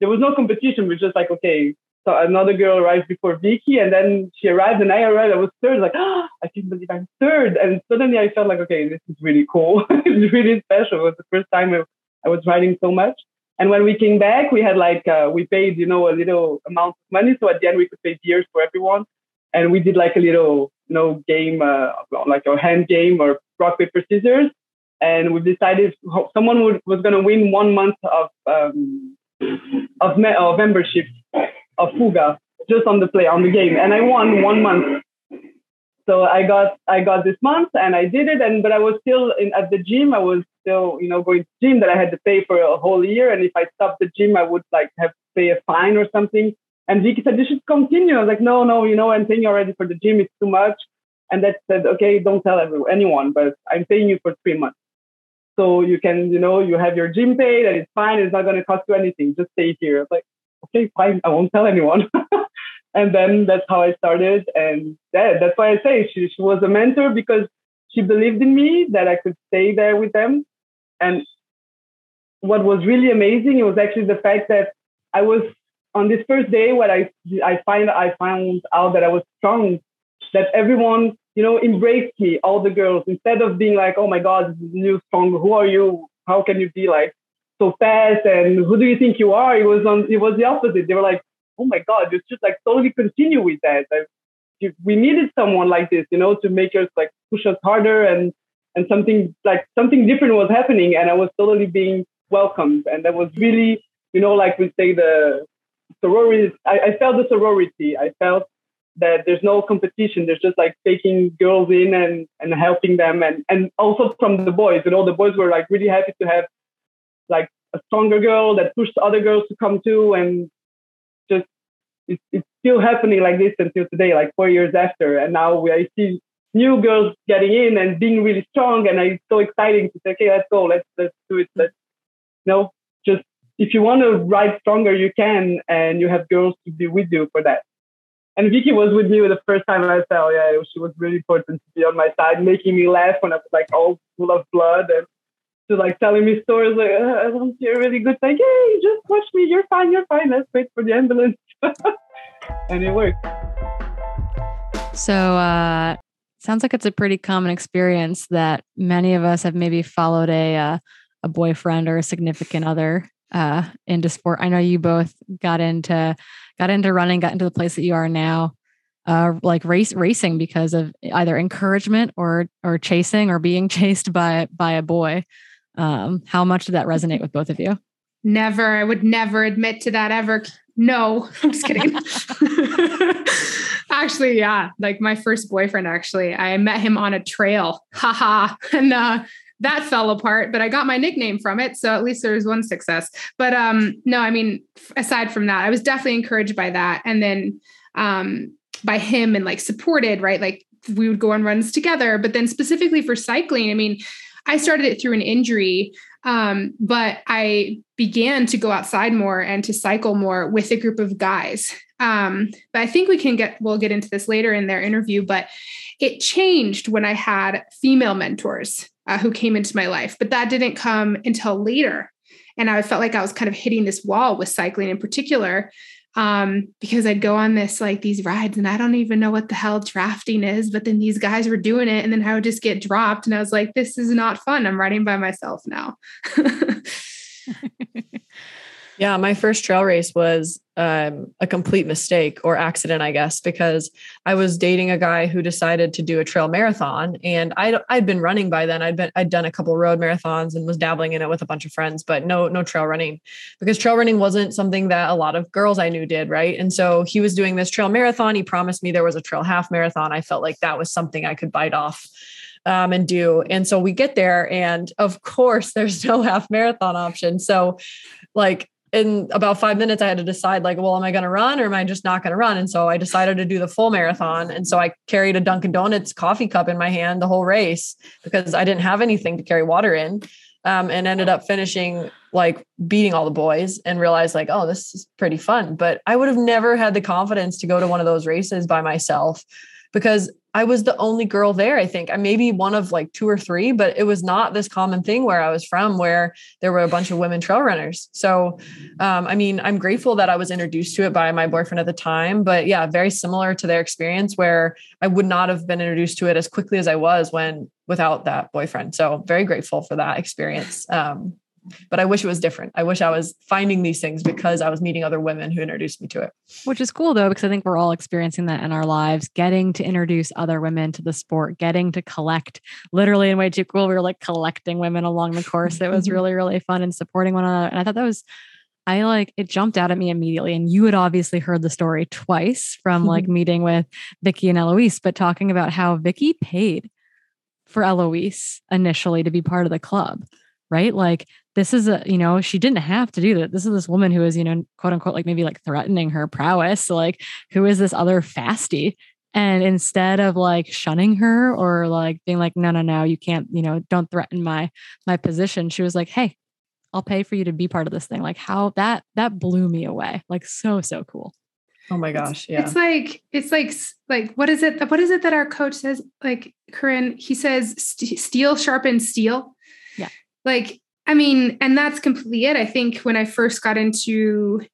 There was no competition. It was just like, okay, so another girl arrived before Vicky, and then she arrived, and I arrived. I was third. Like, oh, I can't believe I'm third. And suddenly I felt like, okay, this is really cool. it's really special. It was the first time I, was riding so much. And when we came back, we had like, uh, we paid, you know, a little amount of money. So at the end, we could pay beers for everyone. And we did like a little, know, game, uh, like a hand game or rock, paper, scissors. And we decided someone would, was going to win one month of, um, of, me- of membership of Fuga just on the play, on the game. And I won one month. So I got I got this month and I did it. And but I was still in at the gym. I was still you know going to gym that I had to pay for a whole year. And if I stopped the gym I would like have to pay a fine or something and Vicky said you should continue. I was like no no you know I'm paying you already for the gym. It's too much. And that said okay don't tell everyone anyone but I'm paying you for three months. So you can you know you have your gym paid and it's fine. It's not going to cost you anything. Just stay here. I was like okay fine. I won't tell anyone. And then that's how I started. And yeah, that's why I say she, she was a mentor because she believed in me that I could stay there with them. And what was really amazing, it was actually the fact that I was on this first day when I I find I found out that I was strong, that everyone you know embraced me, all the girls, instead of being like, oh my God, new strong. Who are you? How can you be like so fast? And who do you think you are? It was on. It was the opposite. They were like, oh my God, you should like totally continue with that. Like, we needed someone like this, you know, to make us like push us harder and and something like something different was happening, and I was totally being welcomed, and that was really, you know, like we say the sorority. I, I felt the sorority. I felt that there's no competition. There's just like taking girls in and, and helping them. And, and also from the boys, you know, the boys were like really happy to have like a stronger girl that pushed other girls to come too. And just, it's, it's still happening like this until today, like four years after. And now we, I see new girls getting in and being really strong. And it's so exciting to say, okay, let's go, let's, let's do it. Let's, you know, if you want to ride stronger, you can, and you have girls to be with you for that. And Vicky was with me the first time I fell. Yeah, she was really important to be on my side, making me laugh when I was like all full of blood and to like telling me stories like, uh, I don't feel really good. Like, hey, just watch me. You're fine. You're fine. Let's wait for the ambulance. and it worked. So, uh, sounds like it's a pretty common experience that many of us have maybe followed a uh, a boyfriend or a significant other uh, into sport. I know you both got into got into running, got into the place that you are now, uh, like race racing because of either encouragement or or chasing or being chased by by a boy. Um, how much did that resonate with both of you? Never. I would never admit to that ever. No, I'm just kidding. actually, yeah. Like my first boyfriend, actually, I met him on a trail. Haha. and uh, that fell apart, but I got my nickname from it. So at least there was one success. But um, no, I mean, aside from that, I was definitely encouraged by that. And then um, by him and like supported, right? Like we would go on runs together. But then specifically for cycling, I mean, I started it through an injury, um, but I began to go outside more and to cycle more with a group of guys. Um, but I think we can get, we'll get into this later in their interview, but it changed when I had female mentors uh, who came into my life, but that didn't come until later. And I felt like I was kind of hitting this wall with cycling in particular um, because I'd go on this like these rides and I don't even know what the hell drafting is, but then these guys were doing it and then I would just get dropped and I was like, this is not fun. I'm riding by myself now. Yeah, my first trail race was um, a complete mistake or accident, I guess, because I was dating a guy who decided to do a trail marathon, and I I'd been running by then. I'd been I'd done a couple road marathons and was dabbling in it with a bunch of friends, but no no trail running because trail running wasn't something that a lot of girls I knew did, right? And so he was doing this trail marathon. He promised me there was a trail half marathon. I felt like that was something I could bite off um, and do. And so we get there, and of course, there's no half marathon option. So, like, in about five minutes, I had to decide, like, well, am I going to run or am I just not going to run? And so I decided to do the full marathon. And so I carried a Dunkin' Donuts coffee cup in my hand the whole race because I didn't have anything to carry water in. Um, and ended up finishing like beating all the boys and realized like oh this is pretty fun but i would have never had the confidence to go to one of those races by myself because I was the only girl there, I think. I maybe one of like two or three, but it was not this common thing where I was from where there were a bunch of women trail runners. So, um, I mean, I'm grateful that I was introduced to it by my boyfriend at the time. But yeah, very similar to their experience where I would not have been introduced to it as quickly as I was when without that boyfriend. So, very grateful for that experience. Um, but I wish it was different. I wish I was finding these things because I was meeting other women who introduced me to it. Which is cool though, because I think we're all experiencing that in our lives, getting to introduce other women to the sport, getting to collect literally in way too cool. We were like collecting women along the course. It was really, really fun and supporting one another. And I thought that was I like it jumped out at me immediately. And you had obviously heard the story twice from mm-hmm. like meeting with Vicky and Eloise, but talking about how Vicky paid for Eloise initially to be part of the club, right? Like this is a you know she didn't have to do that. This is this woman who is you know quote unquote like maybe like threatening her prowess. Like who is this other fasty? And instead of like shunning her or like being like no no no you can't you know don't threaten my my position she was like hey i'll pay for you to be part of this thing. Like how that that blew me away. Like so so cool. Oh my gosh yeah. it's like it's like like what is it what is it that our coach says? Like corinne he says steel sharpens steel. Yeah. Like I mean, and that's completely it. I think when I first got into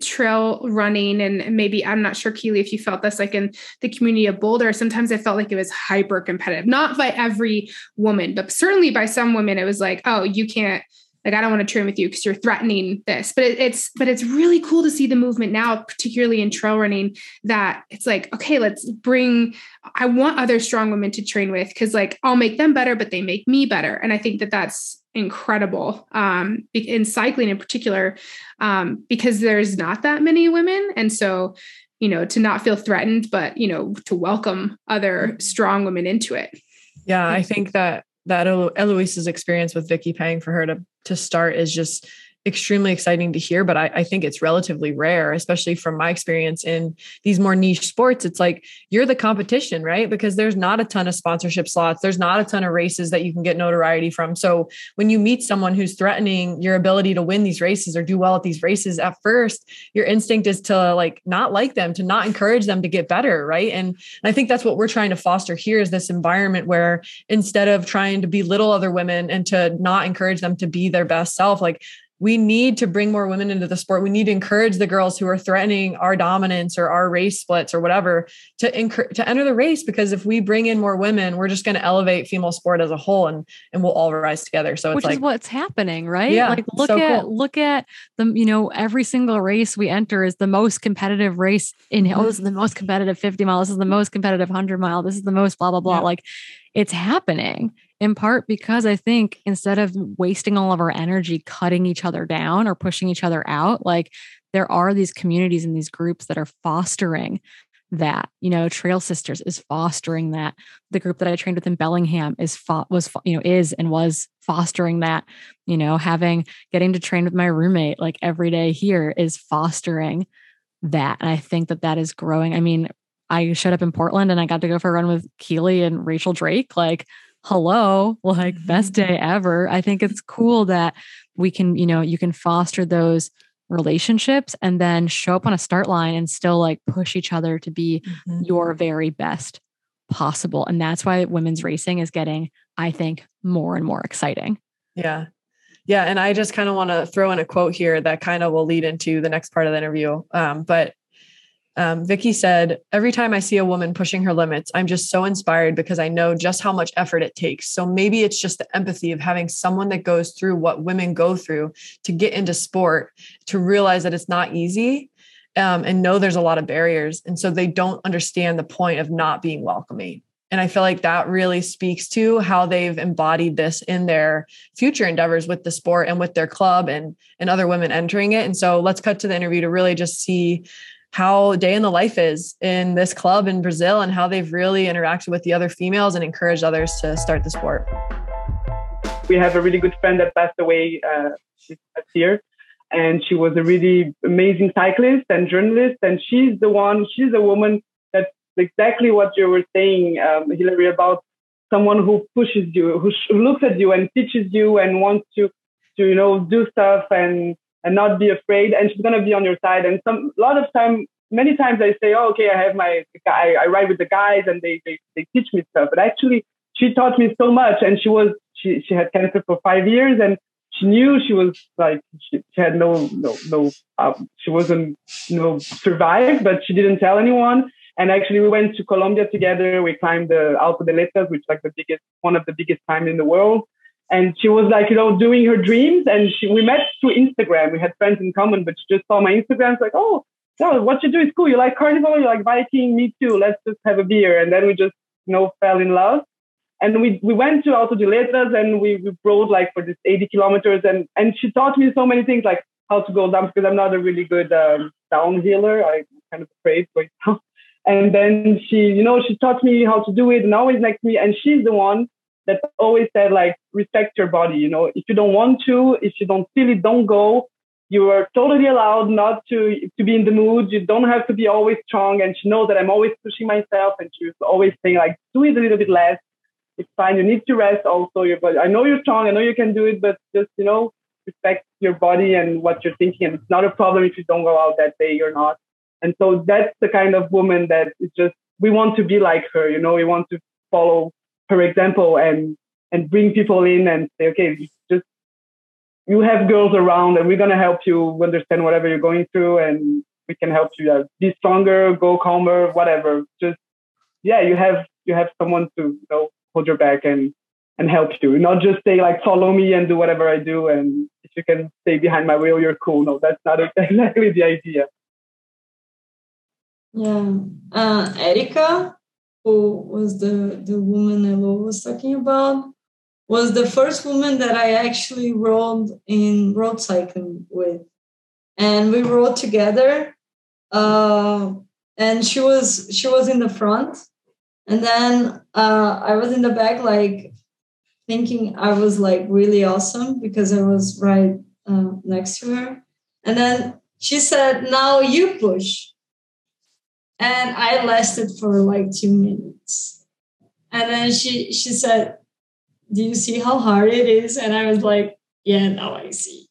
trail running and maybe I'm not sure Keely if you felt this like in the community of Boulder sometimes I felt like it was hyper competitive not by every woman but certainly by some women it was like oh you can't like I don't want to train with you because you're threatening this but it, it's but it's really cool to see the movement now particularly in trail running that it's like okay let's bring I want other strong women to train with because like I'll make them better but they make me better and I think that that's incredible um, in cycling in particular um, because there's not that many women and so you know, to not feel threatened, but, you know, to welcome other Mm-hmm. strong women into it. Yeah, I think that that Elo- Eloise's experience with Vicky paying for her to to start is just extremely exciting to hear, but I, I think it's relatively rare, especially from my experience in these more niche sports. It's like you're the competition, right? Because there's not a ton of sponsorship slots, there's not a ton of races that you can get notoriety from. So when you meet someone who's threatening your ability to win these races or do well at these races, at first, your instinct is to like not like them, to not encourage them to get better, right? And, and I think that's what we're trying to foster here is this environment where instead of trying to belittle other women and to not encourage them to be their best self, like we need to bring more women into the sport. We need to encourage the girls who are threatening our dominance or our race splits or whatever to to enter the race. Because if we bring in more women, we're just going to elevate female sport as a whole, and and we'll all rise together. So it's which like is what's happening, right? Yeah, like look so at cool. look at the you know every single race we enter is the most competitive race in. Oh, mm-hmm. this is the most competitive fifty mile. This is the most competitive hundred mile. This is the most blah blah blah. Yeah. Like it's happening in part because I think instead of wasting all of our energy cutting each other down or pushing each other out, like there are these communities and these groups that are fostering that. You know, Trail Sisters is fostering that. The group that I trained with in Bellingham is fo- was you know is and was fostering that. You know, having getting to train with my roommate like every day here is fostering that, and I think that that is growing. I mean, I showed up in Portland and I got to go for a run with Keely and Rachel Drake. Like, hello, like best day ever. I think it's cool that we can, you know, you can foster those relationships and then show up on a start line and still like push each other to be Mhm. your very best possible. And that's why women's racing is getting, I think, more and more exciting. Yeah. Yeah. And I just kind of want to throw in a quote here that kind of will lead into the next part of the interview. Um, but um, Vicky said, Every time I see a woman pushing her limits, I'm just so inspired because I know just how much effort it takes. So maybe it's just the empathy of having someone that goes through what women go through to get into sport, to realize that it's not easy um, and know there's a lot of barriers. And so they don't understand the point of not being welcoming. And I feel like that really speaks to how they've embodied this in their future endeavors with the sport and with their club and and other women entering it. And so let's cut to the interview to really just see how day in the life is in this club in Brazil and how they've really interacted with the other females and encouraged others to start the sport. we have a really good friend that passed away uh, year. And she was a really amazing cyclist and journalist. And she's the one, she's a woman that's exactly what you were saying, um, Hillary, about someone who pushes you, who, who looks at you and teaches you and wants to, to, you know, do stuff and, and not be afraid. And she's going to be on your side. And some, a lot of time, many times I say, oh, okay, I have my, I, I ride with the guys and they, they, they teach me stuff. But actually, she taught me so much. And she was, she, she had cancer for five years and she knew she was like she, she had no no no um, she wasn't you know survived but she didn't tell anyone and actually we went to Colombia together we climbed the Alto de Letras which is like the biggest one of the biggest climbs in the world and she was like you know doing her dreams. And she we met through Instagram. We had friends in common but she just saw my Instagram. It's like oh no what you do is cool you like carnival? You like biking? Me too. Let's just have a beer. And then we just you know fell in love. And we, we went to Alto de Letras and we, we rode like for this 80 kilometers. And, and she taught me so many things like how to go down because I'm not a really good um, downhiller. I'm kind of afraid going down. And then she, you know, she taught me how to do it and always next me. And she's the one that always said like, respect your body. You know, if you don't want to, if you don't feel it, don't go. You are totally allowed not to, to be in the mood. You don't have to be always strong. And she knows that I'm always pushing myself. And she was always saying like, do it a little bit less it's fine. You need to rest also your body. I know you're strong. I know you can do it, but just, you know, respect your body and what you're thinking. And it's not a problem if you don't go out that day or not. And so that's the kind of woman that is just, we want to be like her, you know, we want to follow her example and, and bring people in and say, okay, just, you have girls around and we're to help you understand whatever you're going through and we can help you uh, be stronger, go calmer, whatever. Just, yeah, you have, you have someone to, you know, hold your back and and help you not just say like follow me and do whatever i do and if you can stay behind my wheel you're cool no that's not exactly the idea Yeah. Uh, Erica, was the, the woman Elo was talking about, was the first woman that I actually rode in road cycling with. And we rode together. Uh, and she was she was in the front, and then uh, I was in the back, like thinking I was like really awesome because I was right uh, next to her, and then she said, "Now you push," and I lasted for like two minutes, and then she she said, "Do you see how hard it is?" And I was like, "Yeah, now I see."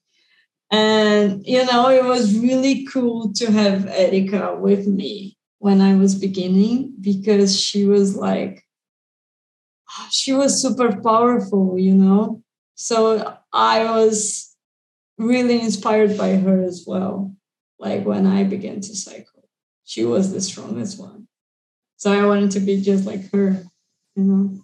And, you know, it was really cool to have Erika with me when I was beginning because she was like, she was super powerful, you know? So I was really inspired by her as well. Like when I began to cycle, she was the strongest one. So I wanted to be just like her, you know?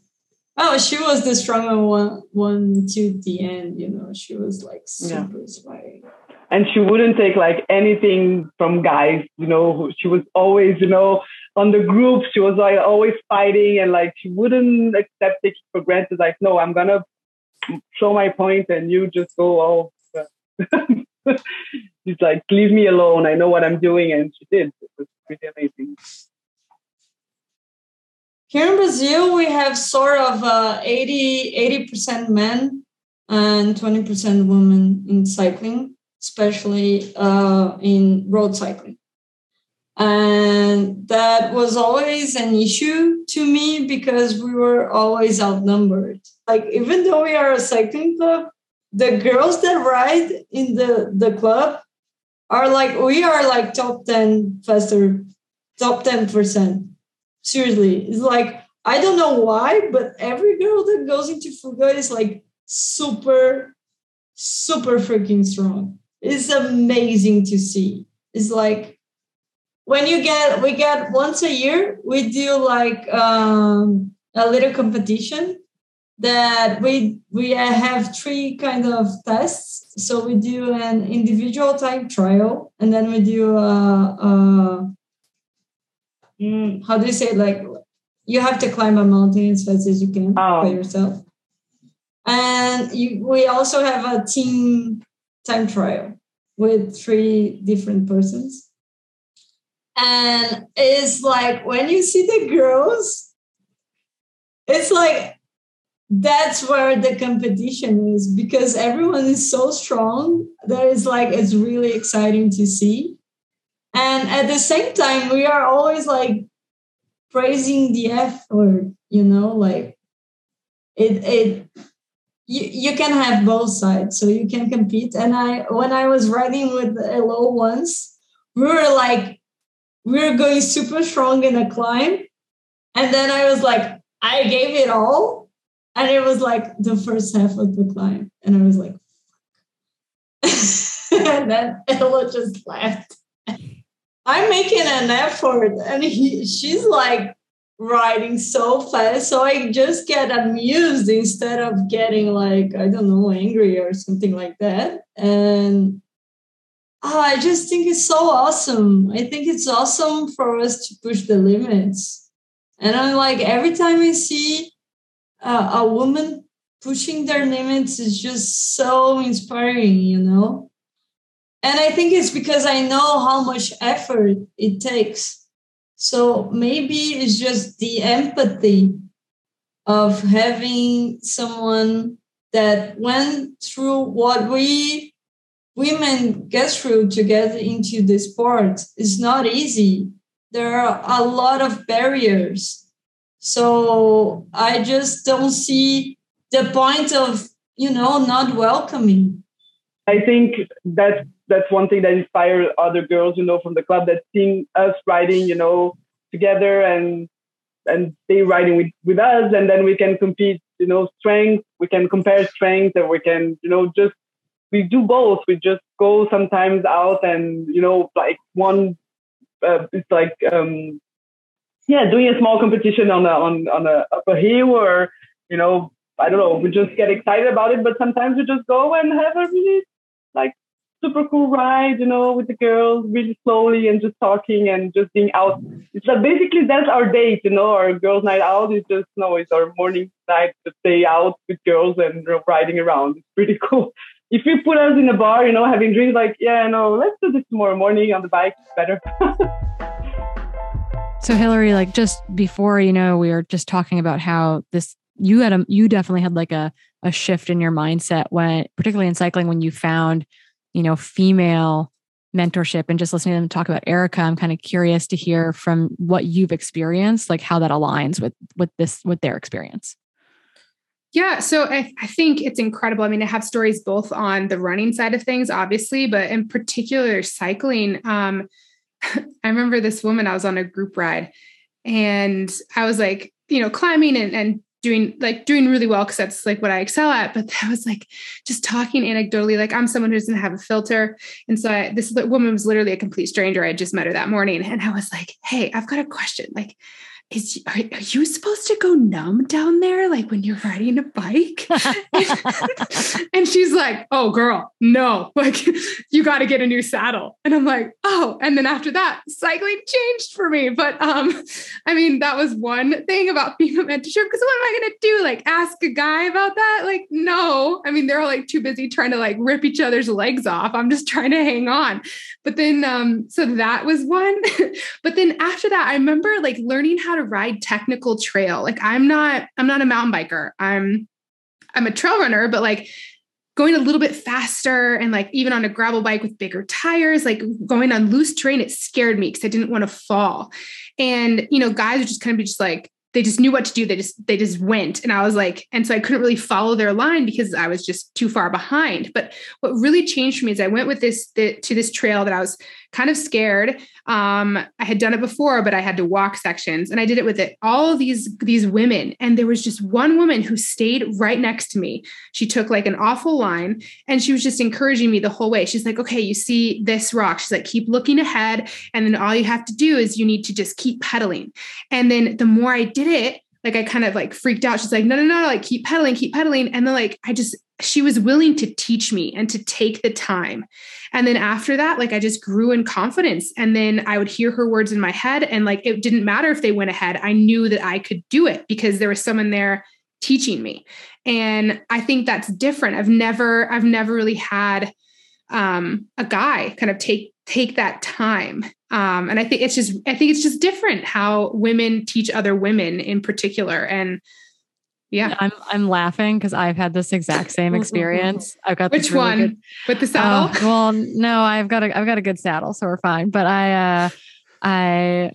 Oh, she was the stronger one, one to the end. You know, she was like super yeah. inspiring. And she wouldn't take like anything from guys. You know, she was always, you know, on the group. She was like always fighting, and like she wouldn't accept it for granted. Like, no, I'm gonna show my point, and you just go all. She's like, leave me alone. I know what I'm doing, and she did. It was amazing. Here in Brazil, we have sort of uh, 80, 80% men and 20% women in cycling, especially uh, in road cycling. And that was always an issue to me because we were always outnumbered. Like, even though we are a cycling club, the girls that ride in the, the club are like, we are like top 10 faster, top 10% Seriously, it's like I don't know why, but every girl that goes into Fuga is like super, super freaking strong. It's amazing to see. It's like when you get we get once a year, we do like um, a little competition that we we have three kind of tests. So we do an individual time trial, and then we do a, a mm, how do you say it? like you have to climb a mountain as fast as you can oh. by yourself and you, we also have a team time trial with three different persons and it's like when you see the girls it's like that's where the competition is because everyone is so strong that it's like it's really exciting to see and at the same time, we are always like praising the effort, you know, like it it you, you can have both sides, so you can compete. And I when I was riding with Elo once, we were like we were going super strong in a climb. And then I was like, I gave it all. And it was like the first half of the climb. And I was like, and then Ella just laughed. I'm making an effort and he, she's like riding so fast. So I just get amused instead of getting like, I don't know, angry or something like that. And oh, I just think it's so awesome. I think it's awesome for us to push the limits. And I'm like, every time I see uh, a woman pushing their limits, is just so inspiring, you know? And I think it's because I know how much effort it takes. So maybe it's just the empathy of having someone that went through what we women get through to get into the sport is not easy. There are a lot of barriers. So I just don't see the point of, you know, not welcoming. I think that that's one thing that inspires other girls, you know, from the club that seeing us riding, you know, together and and they riding with, with us and then we can compete, you know, strength, we can compare strength and we can, you know, just we do both. We just go sometimes out and, you know, like one uh, it's like um yeah, doing a small competition on a on on a upper hill or, you know, I don't know, we just get excited about it, but sometimes we just go and have a really like super cool ride, you know, with the girls really slowly and just talking and just being out. It's like basically that's our date, you know, our girls' night out is just no, it's our morning night stay out with girls and riding around. It's pretty cool. If you put us in a bar, you know, having drinks, like, yeah, no, let's do this tomorrow morning on the bike, it's better. So Hillary, like just before, you know, we were just talking about how this you had a you definitely had like a a shift in your mindset when particularly in cycling when you found, you know, female mentorship and just listening to them talk about Erica, I'm kind of curious to hear from what you've experienced, like how that aligns with with this with their experience. Yeah, so I, I, think it's incredible. I mean, I have stories both on the running side of things, obviously, but in particular cycling. Um, I remember this woman, I was on a group ride and I was like, you know, climbing and, and doing like doing really well because that's like what I excel at. But I was like just talking anecdotally, like I'm someone who doesn't have a filter. And so I, this woman was literally a complete stranger. I just met her that morning. And I was like, hey, I've got a question. Like, is are, are, you supposed to go numb down there like when you're riding a bike? And she's like oh girl no like you got to get a new saddle. And i'm like oh and then after that cycling changed for me. But um i mean that was one thing about female mentorship because what am i going to do? Like ask a guy about that? Like no. I mean they're all like too busy trying to like rip each other's legs off. I'm just trying to hang on. But then um so that was one. But then after that i remember like learning how to ride technical trail. Like I'm not I'm not a mountain biker. I'm I'm a trail runner, but like going a little bit faster and like even on a gravel bike with bigger tires, like going on loose terrain, it scared me because I didn't want to fall. And you know, guys are just kind of be just like, they just knew what to do. They just they just went. And I was like, and so I couldn't really follow their line because I was just too far behind. But what really changed for me is I went with this the, to this trail that I was kind of scared. Um, I had done it before, but I had to walk sections, and I did it with it. All these these women, and there was just one woman who stayed right next to me. She took like an awful line, and she was just encouraging me the whole way. She's like, "Okay, you see this rock?" She's like, "Keep looking ahead, and then all you have to do is you need to just keep pedaling." And then the more I did it, like I kind of like freaked out. She's like, no, no, no, like keep pedaling, keep pedaling. And then like I just she was willing to teach me and to take the time. And then after that, like I just grew in confidence. And then I would hear her words in my head. And like it didn't matter if they went ahead, I knew that I could do it because there was someone there teaching me. And I think that's different. I've never, I've never really had um, a guy kind of take take that time. Um, and I think it's just, I think it's just different how women teach other women in particular. And yeah. I'm I'm laughing because I've had this exact same experience. I've got which really one good, with the saddle? Uh, well, no, I've got a I've got a good saddle, so we're fine. But I uh I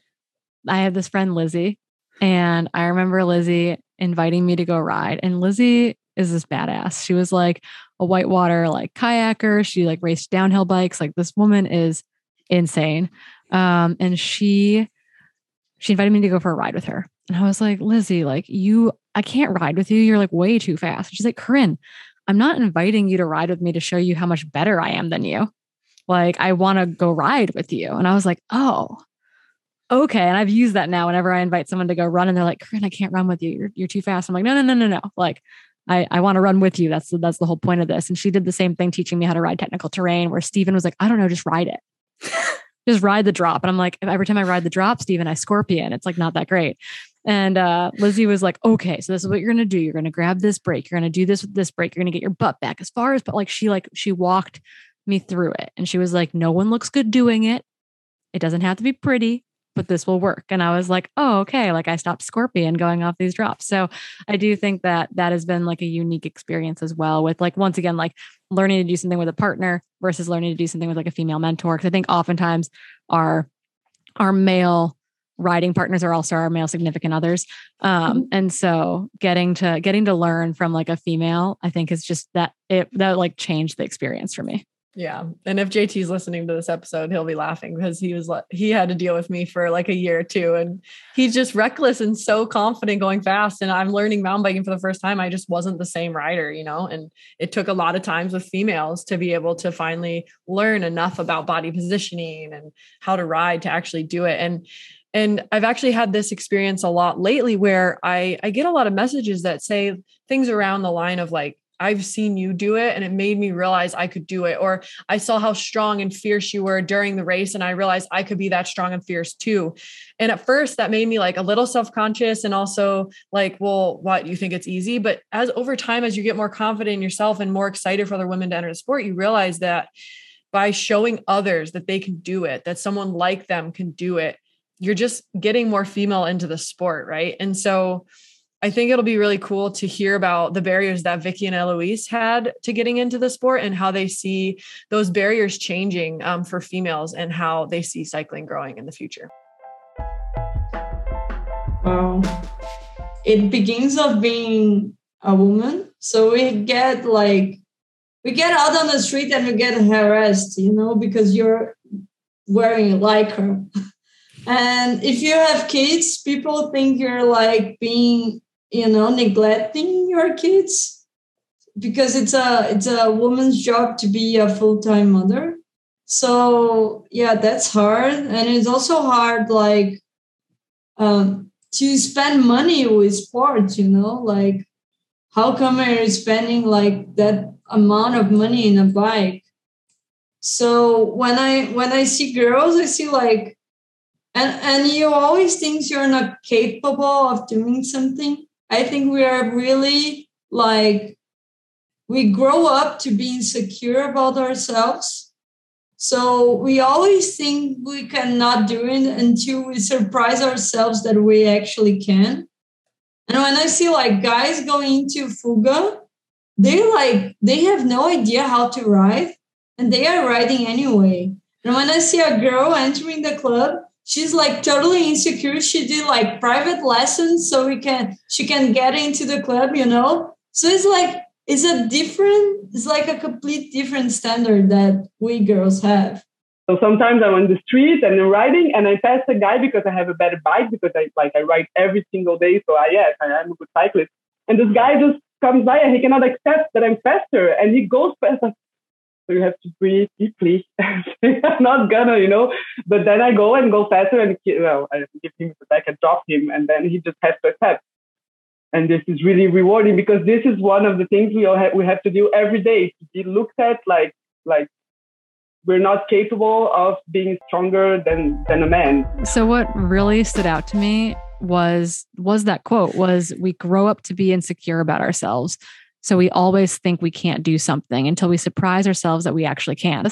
I had this friend Lizzie, and I remember Lizzie inviting me to go ride. And Lizzie is this badass. She was like a whitewater like kayaker. She like raced downhill bikes. Like this woman is insane. Um, and she she invited me to go for a ride with her. And I was like, Lizzie, like you, I can't ride with you. You're like way too fast. She's like, Corinne, I'm not inviting you to ride with me to show you how much better I am than you. Like, I want to go ride with you. And I was like, oh, okay. And I've used that now whenever I invite someone to go run and they're like, Corinne, I can't run with you. You're, you're too fast. I'm like, no, no, no, no, no. Like, I, I want to run with you. That's the, that's the whole point of this. And she did the same thing, teaching me how to ride technical terrain. Where Stephen was like, I don't know, just ride it, just ride the drop. And I'm like, every time I ride the drop, Stephen, I scorpion. It's like not that great. And uh, Lizzie was like, okay, so this is what you're gonna do. You're gonna grab this brake. You're gonna do this with this brake. You're gonna get your butt back as far as, but like she like she walked me through it, and she was like, no one looks good doing it. It doesn't have to be pretty, but this will work. And I was like, oh, okay. Like I stopped scorpion going off these drops. So I do think that that has been like a unique experience as well. With like once again, like learning to do something with a partner versus learning to do something with like a female mentor. Because I think oftentimes our our male riding partners are also our male significant others um, mm-hmm. and so getting to getting to learn from like a female i think is just that it that like changed the experience for me yeah. And if JT's listening to this episode, he'll be laughing because he was like, he had to deal with me for like a year or two. And he's just reckless and so confident going fast. And I'm learning mountain biking for the first time. I just wasn't the same rider, you know? And it took a lot of times with females to be able to finally learn enough about body positioning and how to ride to actually do it. And and I've actually had this experience a lot lately where I, I get a lot of messages that say things around the line of like, I've seen you do it and it made me realize I could do it. Or I saw how strong and fierce you were during the race and I realized I could be that strong and fierce too. And at first that made me like a little self-conscious and also like, well, what you think it's easy. But as over time, as you get more confident in yourself and more excited for other women to enter the sport, you realize that by showing others that they can do it, that someone like them can do it, you're just getting more female into the sport, right? And so I think it'll be really cool to hear about the barriers that Vicky and Eloise had to getting into the sport and how they see those barriers changing um, for females and how they see cycling growing in the future. Wow. It begins of being a woman. So we get like, we get out on the street and we get harassed, you know, because you're wearing a lycra. And if you have kids, people think you're like being, you know, neglecting your kids because it's a it's a woman's job to be a full-time mother. So yeah, that's hard. And it's also hard like um to spend money with sports, you know, like how come you're spending like that amount of money in a bike? So when I when I see girls, I see like and and you always think you're not capable of doing something. I think we are really like we grow up to be insecure about ourselves. So we always think we cannot do it until we surprise ourselves that we actually can. And when I see like guys going into Fuga, they like they have no idea how to ride and they are riding anyway. And when I see a girl entering the club, she's like totally insecure. She did like private lessons so we can she can get into the club, you know. So it's like it's a different, it's like a complete different standard that we girls have. So sometimes I'm on the street and I'm riding and I pass a guy because I have a better bike because I like I ride every single day. So I yes, I am a good cyclist. And this guy just comes by and he cannot accept that I'm faster and he goes. Like, so you have to breathe deeply. I'm not gonna, you know. But then I go and go faster and well, I give him the back and drop him, and then he just has to accept. And this is really rewarding because this is one of the things we all have, we have to do every day to be looked at like like we're not capable of being stronger than than a man. So what really stood out to me was was that quote was we grow up to be insecure about ourselves so we always think we can't do something until we surprise ourselves that we actually can.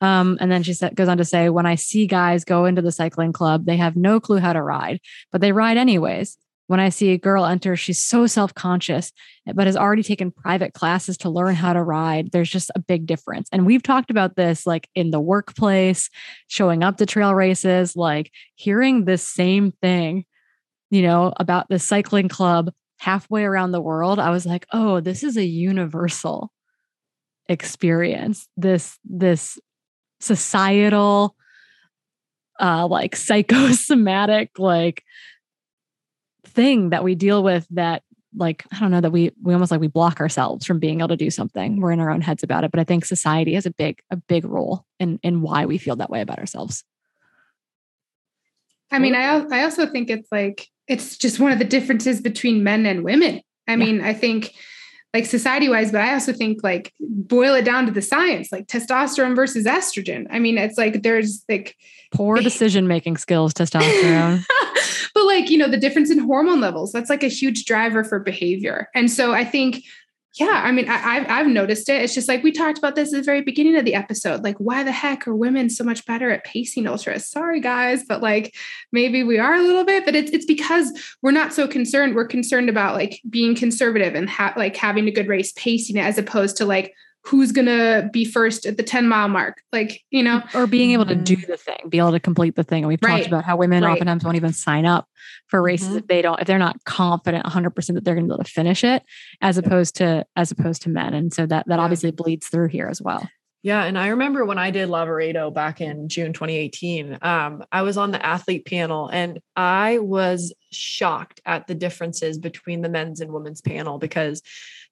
Um, and then she said, goes on to say, when I see guys go into the cycling club, they have no clue how to ride, but they ride anyways. When I see a girl enter, she's so self conscious, but has already taken private classes to learn how to ride. There's just a big difference. And we've talked about this like in the workplace, showing up to trail races, like hearing this same thing, you know, about the cycling club halfway around the world, I was like, oh, this is a universal experience. This, this societal, uh, like psychosomatic, like thing that we deal with that like i don't know that we we almost like we block ourselves from being able to do something. We're in our own heads about it. But i think society has a big a big role in in why we feel that way about ourselves. I mean i i also think it's like it's just one of the differences between men and women. I yeah. mean, I think like society wise, but I also think like boil it down to the science, like testosterone versus estrogen. I mean, it's like there's like poor decision making skills, testosterone. but like, you know, the difference in hormone levels, that's like a huge driver for behavior. And so I think yeah, I mean, I, have I've noticed it. It's just like we talked about this at the very beginning of the episode. Like, why the heck are women so much better at pacing ultras? Sorry, guys, but like maybe we are a little bit. But it's it's because we're not so concerned. We're concerned about like being conservative and ha- like having a good race pacing it, as opposed to like who's gonna be first at the 10 mile mark like you know or being able to do mm-hmm. the thing be able to complete the thing and we've right. talked about how women right. oftentimes won't even sign up for races mm-hmm. if they don't if they're not confident 100% that they're gonna be able to finish it as opposed to as opposed to men and so that that yeah. obviously bleeds through here as well yeah, and I remember when I did Lavaredo back in June 2018, um, I was on the athlete panel and I was shocked at the differences between the men's and women's panel because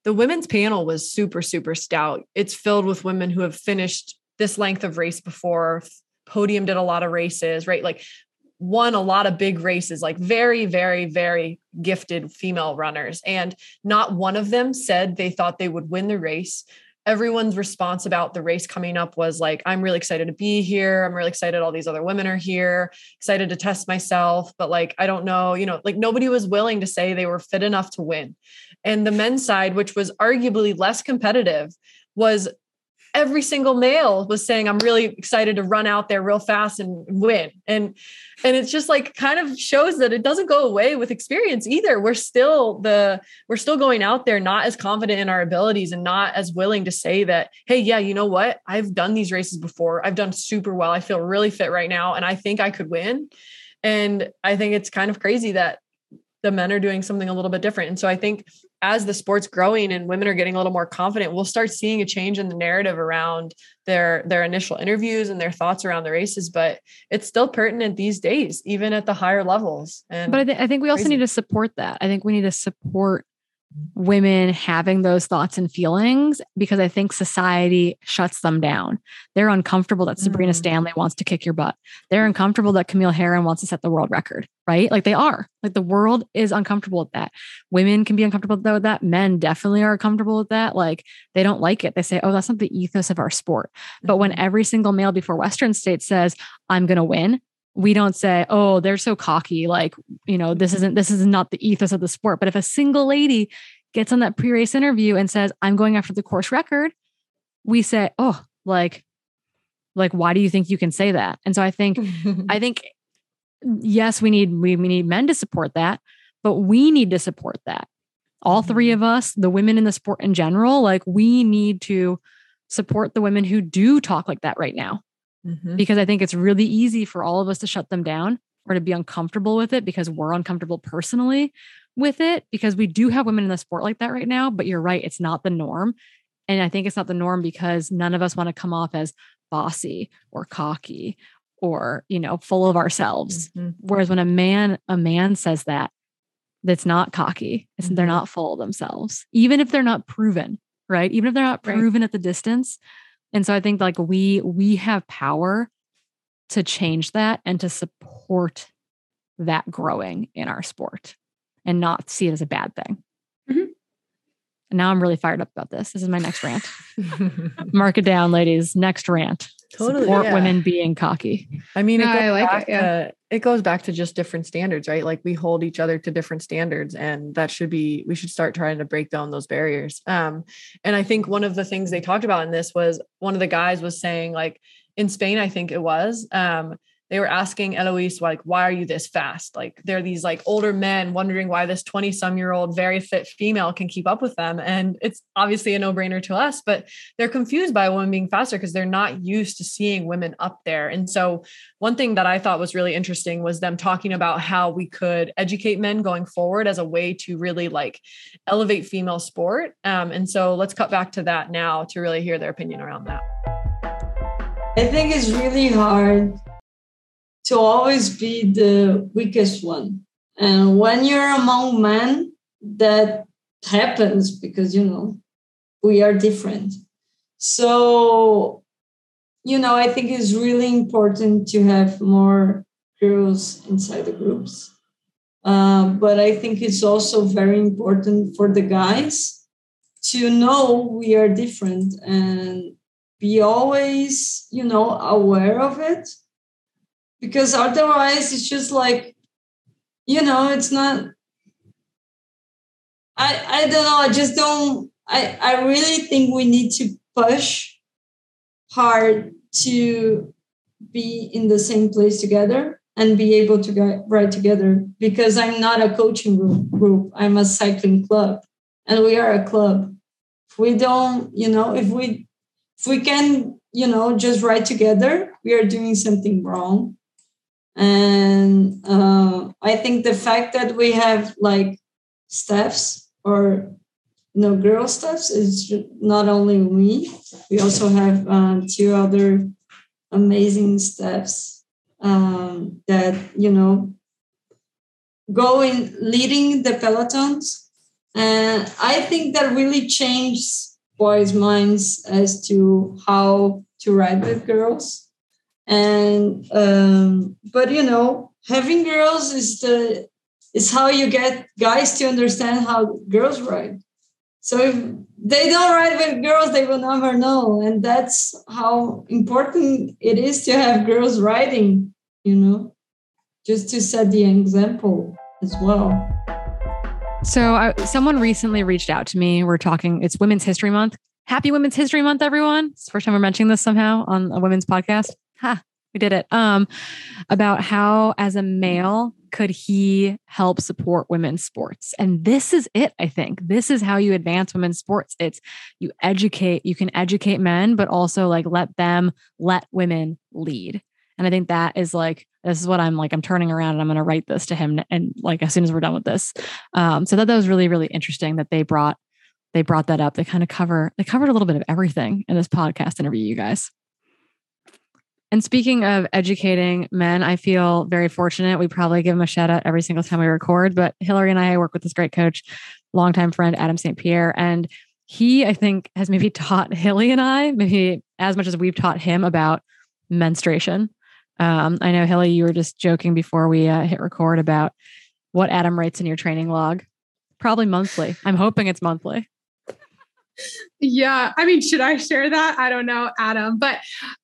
the women's panel was super, super stout. It's filled with women who have finished this length of race before, podiumed at a lot of races, right? Like won a lot of big races, like very, very, very gifted female runners. And not one of them said they thought they would win the race. Everyone's response about the race coming up was like, I'm really excited to be here. I'm really excited all these other women are here, excited to test myself. But like, I don't know, you know, like nobody was willing to say they were fit enough to win. And the men's side, which was arguably less competitive, was every single male was saying, I'm really excited to run out there real fast and win. And and it's just like kind of shows that it doesn't go away with experience either. We're still the we're still going out there not as confident in our abilities and not as willing to say that, hey, yeah, you know what? I've done these races before. I've done super well. I feel really fit right now and I think I could win. And I think it's kind of crazy that the men are doing something a little bit different. And so I think as the sport's growing and women are getting a little more confident, we'll start seeing a change in the narrative around their their initial interviews and their thoughts around the races. But it's still pertinent these days, even at the higher levels. And but I, th- I think we also crazy. need to support that. I think we need to support women having those thoughts and feelings because I think society shuts them down. They're uncomfortable that Sabrina mm. Stanley wants to kick your butt. They're uncomfortable that Camille Herron wants to set the world record, right? Like they are. Like the world is uncomfortable with that. Women can be uncomfortable with that. Men definitely are comfortable with that. Like they don't like it. They say, oh, that's not the ethos of our sport. But when mm-hmm. every single male before Western state says, I'm going to win, we don't say, oh, they're so cocky. Like, you know, this isn't, this is not the ethos of the sport. But if a single lady gets on that pre race interview and says, I'm going after the course record, we say, oh, like, like, why do you think you can say that? And so I think, I think, yes, we need, we, we need men to support that, but we need to support that. All three mm-hmm. of us, the women in the sport in general, like we need to support the women who do talk like that right now mm-hmm. because I think it's really easy for all of us to shut them down or to be uncomfortable with it because we're uncomfortable personally with it because we do have women in the sport like that right now. But you're right, it's not the norm. And I think it's not the norm because none of us want to come off as bossy or cocky or, you know, full of ourselves. Mm-hmm. Whereas when a man, a man says that, that's not cocky. Mm-hmm. They're not full of themselves, even if they're not proven, right? Even if they're not proven right. at the distance, and so I think like we we have power to change that and to support that growing in our sport and not see it as a bad thing. Mm-hmm. And now I'm really fired up about this. This is my next rant. Mark it down, ladies. Next rant. Totally, Support yeah. women being cocky. I mean, it, I like it, yeah. to, it goes back to just different standards, right? Like we hold each other to different standards, and that should be we should start trying to break down those barriers. Um, and I think one of the things they talked about in this was one of the guys was saying, like in Spain, I think it was, um, they were asking Eloise, like, why are you this fast? Like, they're these like older men wondering why this 20 some year old, very fit female can keep up with them. And it's obviously a no brainer to us, but they're confused by a woman being faster because they're not used to seeing women up there. And so, one thing that I thought was really interesting was them talking about how we could educate men going forward as a way to really like elevate female sport. Um, and so, let's cut back to that now to really hear their opinion around that. I think it's really hard to always be the weakest one. And when you're among men, that happens because, you know, we are different. So, you know, I think it's really important to have more girls inside the groups. Uh, but I think it's also very important for the guys to know we are different and be always, you know, aware of it because otherwise it's just like you know it's not i i don't know i just don't i i really think we need to push hard to be in the same place together and be able to right together. Because i'm not a coaching group, group. I'm a cycling club. And we are a club. If we don't you know if we if we can you know just ride together we are doing something wrong and uh, i think the fact that we have like staffs or you know girl staffs is not only me we also have uh, two other amazing staffs um, that you know go in leading the pelotons. And i think that really changed boys minds as to how to ride with girls and um, but you know having girls is the is how you get guys to understand how girls ride. So if they don't ride with girls they will never know. And that's how important it is to have girls riding you know just to set the example as well. So I, someone recently reached out to me. We're talking it's women's history month. Happy Women's History Month, everyone. It's the first time we're mentioning this somehow on a women's podcast. Ha, we did it. Um, about how as a male could he help support women's sports? And this is it, I think. This is how you advance women's sports. It's you educate, you can educate men, but also like let them let women lead. And I think that is like, this is what I'm like, I'm turning around and I'm going to write this to him. And like, as soon as we're done with this. Um, so that, that was really, really interesting that they brought, they brought that up. They kind of cover, they covered a little bit of everything in this podcast interview, you guys. And speaking of educating men, I feel very fortunate. We probably give him a shout out every single time we record, but Hillary and I work with this great coach, longtime friend, Adam St. Pierre. And he, I think, has maybe taught Hilly and I, maybe as much as we've taught him about menstruation. Um, I know, Hilly, you were just joking before we uh, hit record about what Adam writes in your training log. Probably monthly. I'm hoping it's monthly. Yeah, I mean, should I share that? I don't know, Adam, but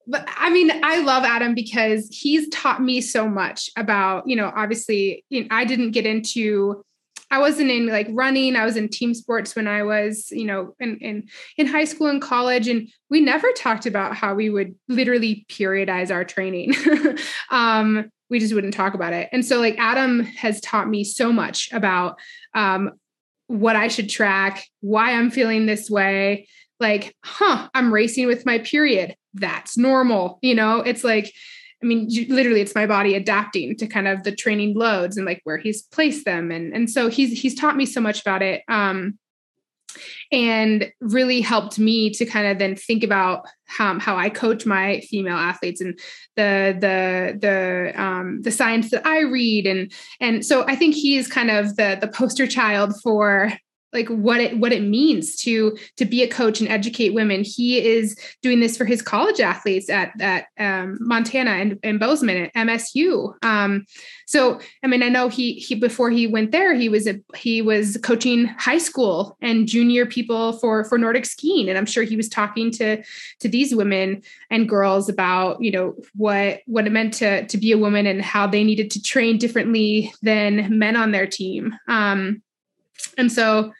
but I mean, I love Adam because he's taught me so much about, you know, obviously, you know, I didn't get into I wasn't in like running. I was in team sports when I was, you know, in in in high school and college, and we never talked about how we would literally periodize our training. um, we just wouldn't talk about it. And so, like Adam has taught me so much about um, what I should track, why I'm feeling this way. Like, huh, I'm racing with my period. That's normal. You know, it's like, I mean, literally, it's my body adapting to kind of the training loads and like where he's placed them, and and so he's he's taught me so much about it. Um, and really helped me to kind of then think about how, how I coach my female athletes and the the the um, the science that I read. And and so I think he is kind of the the poster child for like what it what it means to to be a coach and educate women. He is doing this for his college athletes at at um, Montana and, and Bozeman at MSU. Um, so I mean, I know he he before he went there, he was a he was coaching high school and junior people for for Nordic skiing, and I'm sure he was talking to to these women and girls about you know what what it meant to to be a woman and how they needed to train differently than men on their team. Um, and so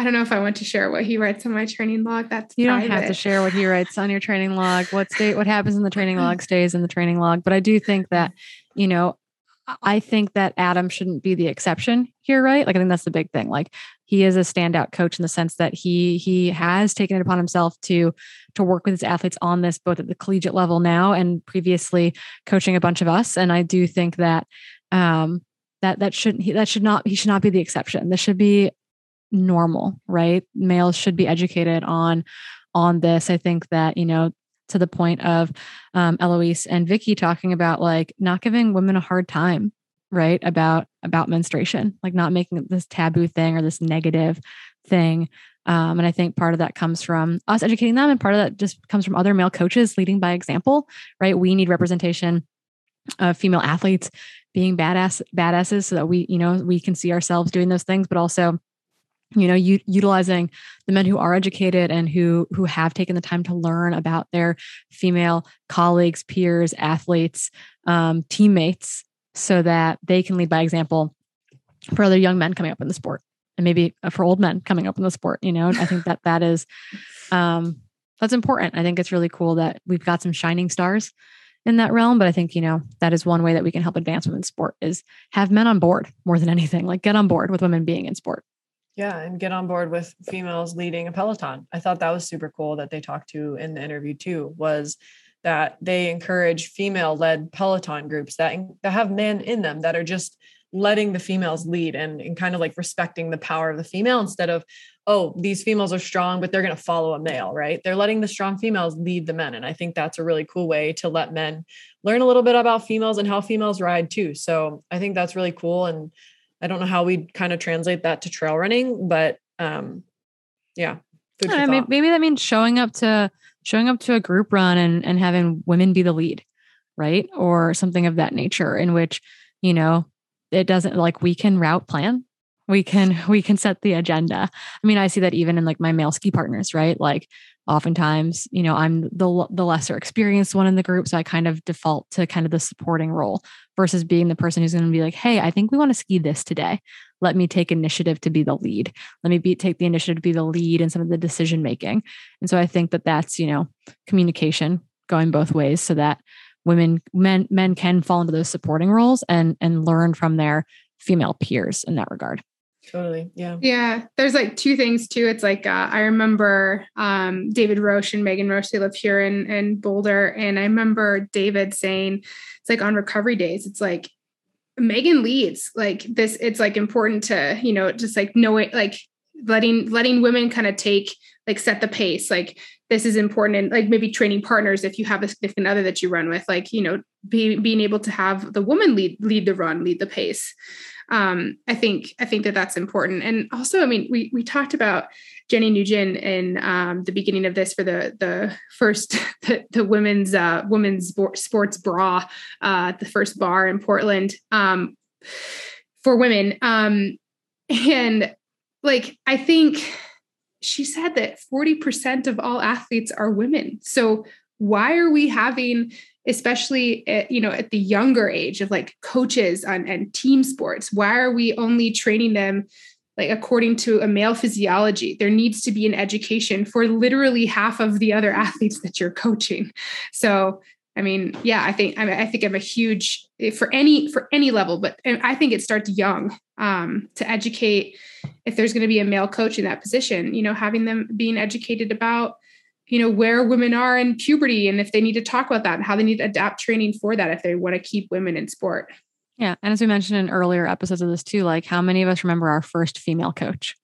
I don't know if I want to share what he writes on my training log. That's you private. don't have to share what he writes on your training log. What state what happens in the training log stays in the training log. But I do think that, you know, I think that Adam shouldn't be the exception here, right? Like I think that's the big thing. Like he is a standout coach in the sense that he he has taken it upon himself to to work with his athletes on this both at the collegiate level now and previously coaching a bunch of us. And I do think that um that that shouldn't he that should not he should not be the exception. This should be normal, right? Males should be educated on on this. I think that, you know, to the point of um, Eloise and Vicky talking about like not giving women a hard time, right? About about menstruation, like not making this taboo thing or this negative thing. Um, and I think part of that comes from us educating them, and part of that just comes from other male coaches leading by example, right? We need representation of female athletes being badass badasses so that we, you know, we can see ourselves doing those things, but also you know u- utilizing the men who are educated and who who have taken the time to learn about their female colleagues peers athletes um, teammates so that they can lead by example for other young men coming up in the sport and maybe uh, for old men coming up in the sport you know i think that that is um, that's important. I think it's really cool that we've got some shining stars in that realm but i think you know that is one way that we can help advance women's sport is have men on board more than anything like get on board with women being in sport yeah, and get on board with females leading a peloton. I thought that was super cool that they talked to in the interview too. Was that they encourage female-led peloton groups that that have men in them that are just letting the females lead and, and kind of like respecting the power of the female instead of oh these females are strong but they're going to follow a male right they're letting the strong females lead the men and i think that's a really cool way to let men learn a little bit about females and how females ride too so i think that's really cool and I don't know how we kind of translate that to trail running, but um, yeah. I mean, maybe that means showing up to showing up to a group run and and having women be the lead, right? Or something of that nature, in which you know it doesn't like we can route plan, we can we can set the agenda. I mean, I see that even in like my male ski partners, right? Like oftentimes, you know, I'm the the lesser experienced one in the group, so I kind of default to kind of the supporting role versus being the person who's going to be like, "Hey, I think we want to ski this today. Let me take initiative to be the lead. Let me be take the initiative to be the lead in some of the decision making." And so I think that that's, you know, communication going both ways so that women men men can fall into those supporting roles and and learn from their female peers in that regard. Totally. Yeah. Yeah. There's like two things too. It's like uh, I remember um, David Roche and Megan Roche, they live here in, in Boulder. And I remember David saying, it's like on recovery days, it's like Megan leads like this. It's like important to, you know, just like know it, like letting, letting women kind of take, like set the pace. Like this is important. And like maybe training partners, if you have a significant other that you run with, like, you know, be, being able to have the woman lead, lead the run, lead the pace um, I think I think that that's important. And also, I mean, we we talked about Jenny Nguyen in um, the beginning of this for the the first the, the women's uh, women's sports bra uh, the first bar in Portland um, for women. Um, and like I think she said that 40% of all athletes are women. So why are we having especially at, you know at the younger age of like coaches on, and team sports why are we only training them like according to a male physiology? There needs to be an education for literally half of the other athletes that you're coaching. So i mean yeah i think i, mean, I think i'm a huge for any for any level but i think it starts young um, to educate. If there's going to be a male coach in that position you know having them being educated about you know where women are in puberty and if they need to talk about that and how they need to adapt training for that if they want to keep women in sport. Yeah and as we mentioned in earlier episodes of this too like how many of us remember our first female coach?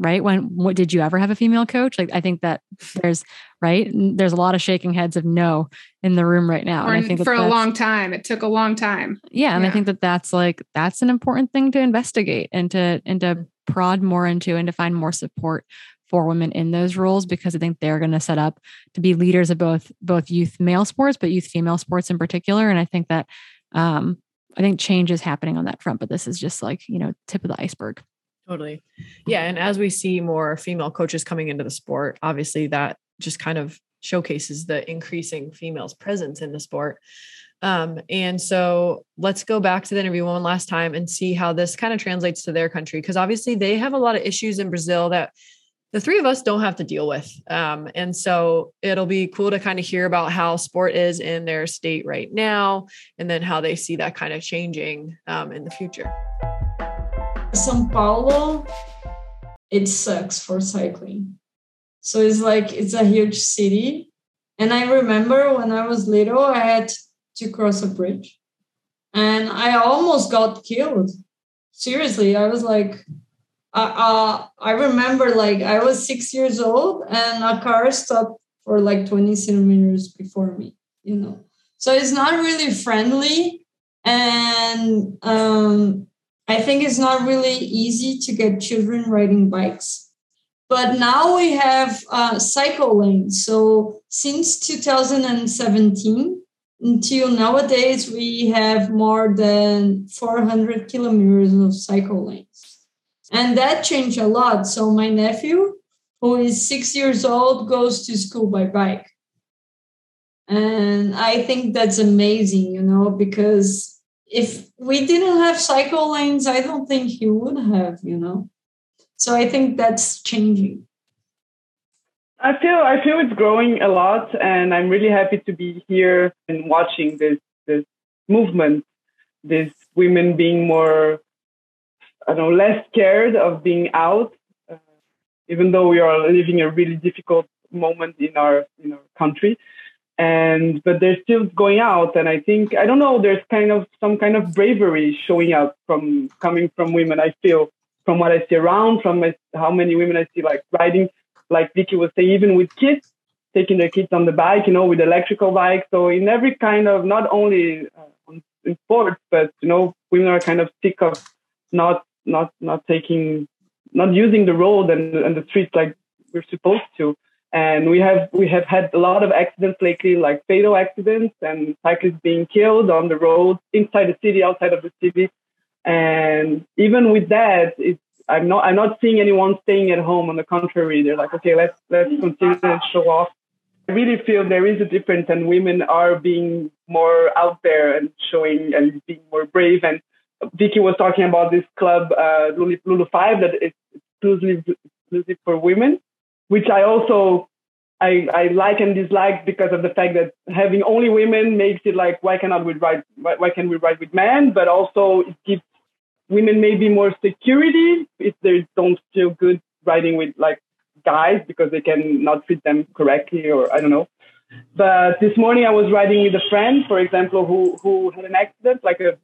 Right? When what did you ever have a female coach? Like i think that there's right? There's a lot of shaking heads of no in the room right now or and i think for a long time. It took a long time. Yeah and yeah. i think that that's like that's an important thing to investigate and to and to prod more into and to find more support for women in those roles because I think they're going to set up to be leaders of both both youth male sports, but youth female sports in particular. And I think that um, I think change is happening on that front, but this is just like you know tip of the iceberg. Totally, yeah. And as we see more female coaches coming into the sport, obviously that just kind of showcases the increasing females presence in the sport. Um, and so let's go back to the interview one last time and see how this kind of translates to their country. Cause obviously they have a lot of issues in Brazil that the three of us don't have to deal with. Um, and so it'll be cool to kind of hear about how sport is in their state right now, and then how they see that kind of changing um, in the future. Sao Paulo, it sucks for cycling. So it's like it's a huge city. And I remember when I was little, I had to cross a bridge and I almost got killed. Seriously, I was like, uh, I remember like I was six years old and a car stopped for like 20 centimeters before me, you know. So it's not really friendly. And um, I think it's not really easy to get children riding bikes. But now we have uh, cycle lanes. So since 2017 until nowadays, we have more than 400 kilometers of cycle lanes. And that changed a lot. So my nephew, who is six years old, goes to school by bike. And I think that's amazing, you know, because if we didn't have cycle lanes, I don't think he would have, you know. So I think that's changing. I feel I feel it's growing a lot, and I'm really happy to be here and watching this this movement, these women being more I don't know, less scared of being out, uh, even though we are living a really difficult moment in our in our country. And but they're still going out, and I think I don't know. There's kind of some kind of bravery showing up from coming from women. I feel from what I see around, from my, how many women I see like riding, like Vicky was saying, even with kids taking their kids on the bike, you know, with electrical bikes. So in every kind of not only uh, in sports, but you know, women are kind of sick of not not not taking not using the road and, and the streets like we're supposed to and we have we have had a lot of accidents lately like fatal accidents and cyclists being killed on the road inside the city outside of the city and even with that it's I'm not I'm not seeing anyone staying at home. On the contrary, they're like, okay, let's let's continue and show off. I really feel there is a difference, and women are being more out there and showing and being more brave. And Vicky was talking about this club, uh, Lulu, Lulu Five, that is exclusively exclusive for women, which I also I, I like and dislike because of the fact that having only women makes it like why cannot we ride why, why can we ride with men but also it gives women maybe more security if they don't feel good riding with like guys because they can not treat them correctly or I don't know. But this morning I was riding with a friend, for example, who who had an accident, like a,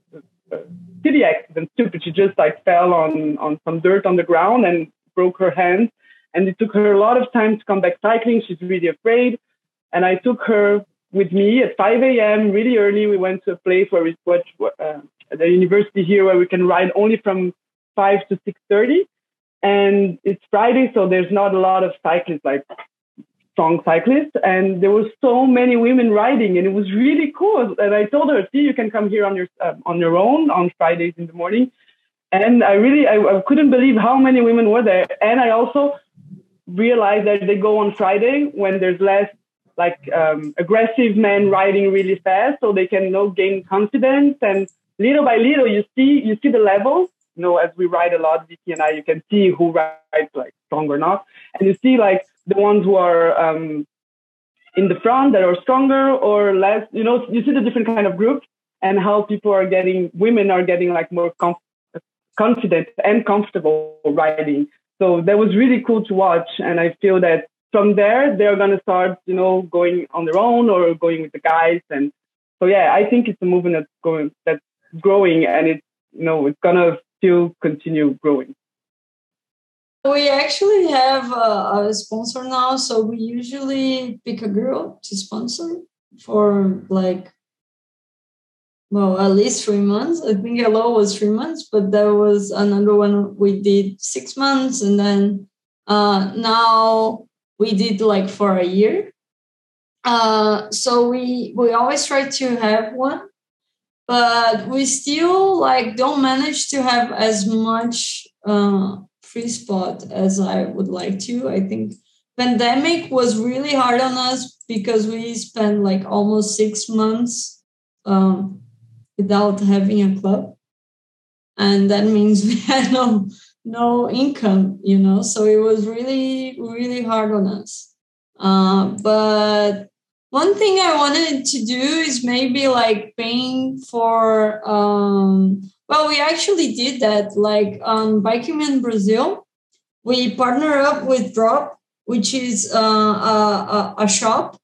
city accident, stupid. She just like fell on on some dirt on the ground and broke her hand. And it took her a lot of time to come back cycling. She's really afraid. And I took her with me at 5 a.m. really early. We went to a place where we watch uh, the university here where we can ride only from 5 to 6.30 and it's friday so there's not a lot of cyclists like strong cyclists and there were so many women riding and it was really cool. And i told her see you can come here on your uh, on your own on fridays in the morning. And i really I, I couldn't believe how many women were there. And i also realized that they go on friday when there's less like um, aggressive men riding really fast so they can you know, gain confidence. And little by little, you see you see the levels. You know, as we ride a lot, Vicky and I, you can see who rides like strong or not, and you see like the ones who are um, in the front that are stronger or less. You know, you see the different kind of groups and how people are getting, women are getting like more confident and comfortable riding. So that was really cool to watch, and I feel that from there they're gonna start, you know, going on their own or going with the guys and so yeah, I think it's a movement that's going that's growing and it's you know it's gonna still continue growing we actually have a, a, sponsor now so we usually pick a girl to sponsor for like well at least three months. I think hello was three months but there was another one we did six months and then uh now we did like for a year. Uh so we we always try to have one but we still like don't manage to have as much uh, free spot as I would like to. I think pandemic was really hard on us because we spent like almost six months um, without having a club, and that means we had no no income, you know. So it was really really hard on us. Uh, but one thing I wanted to do is maybe like paying for um well we actually did that like on Biking Man Brazil we partner up with Drop which is uh, a, a shop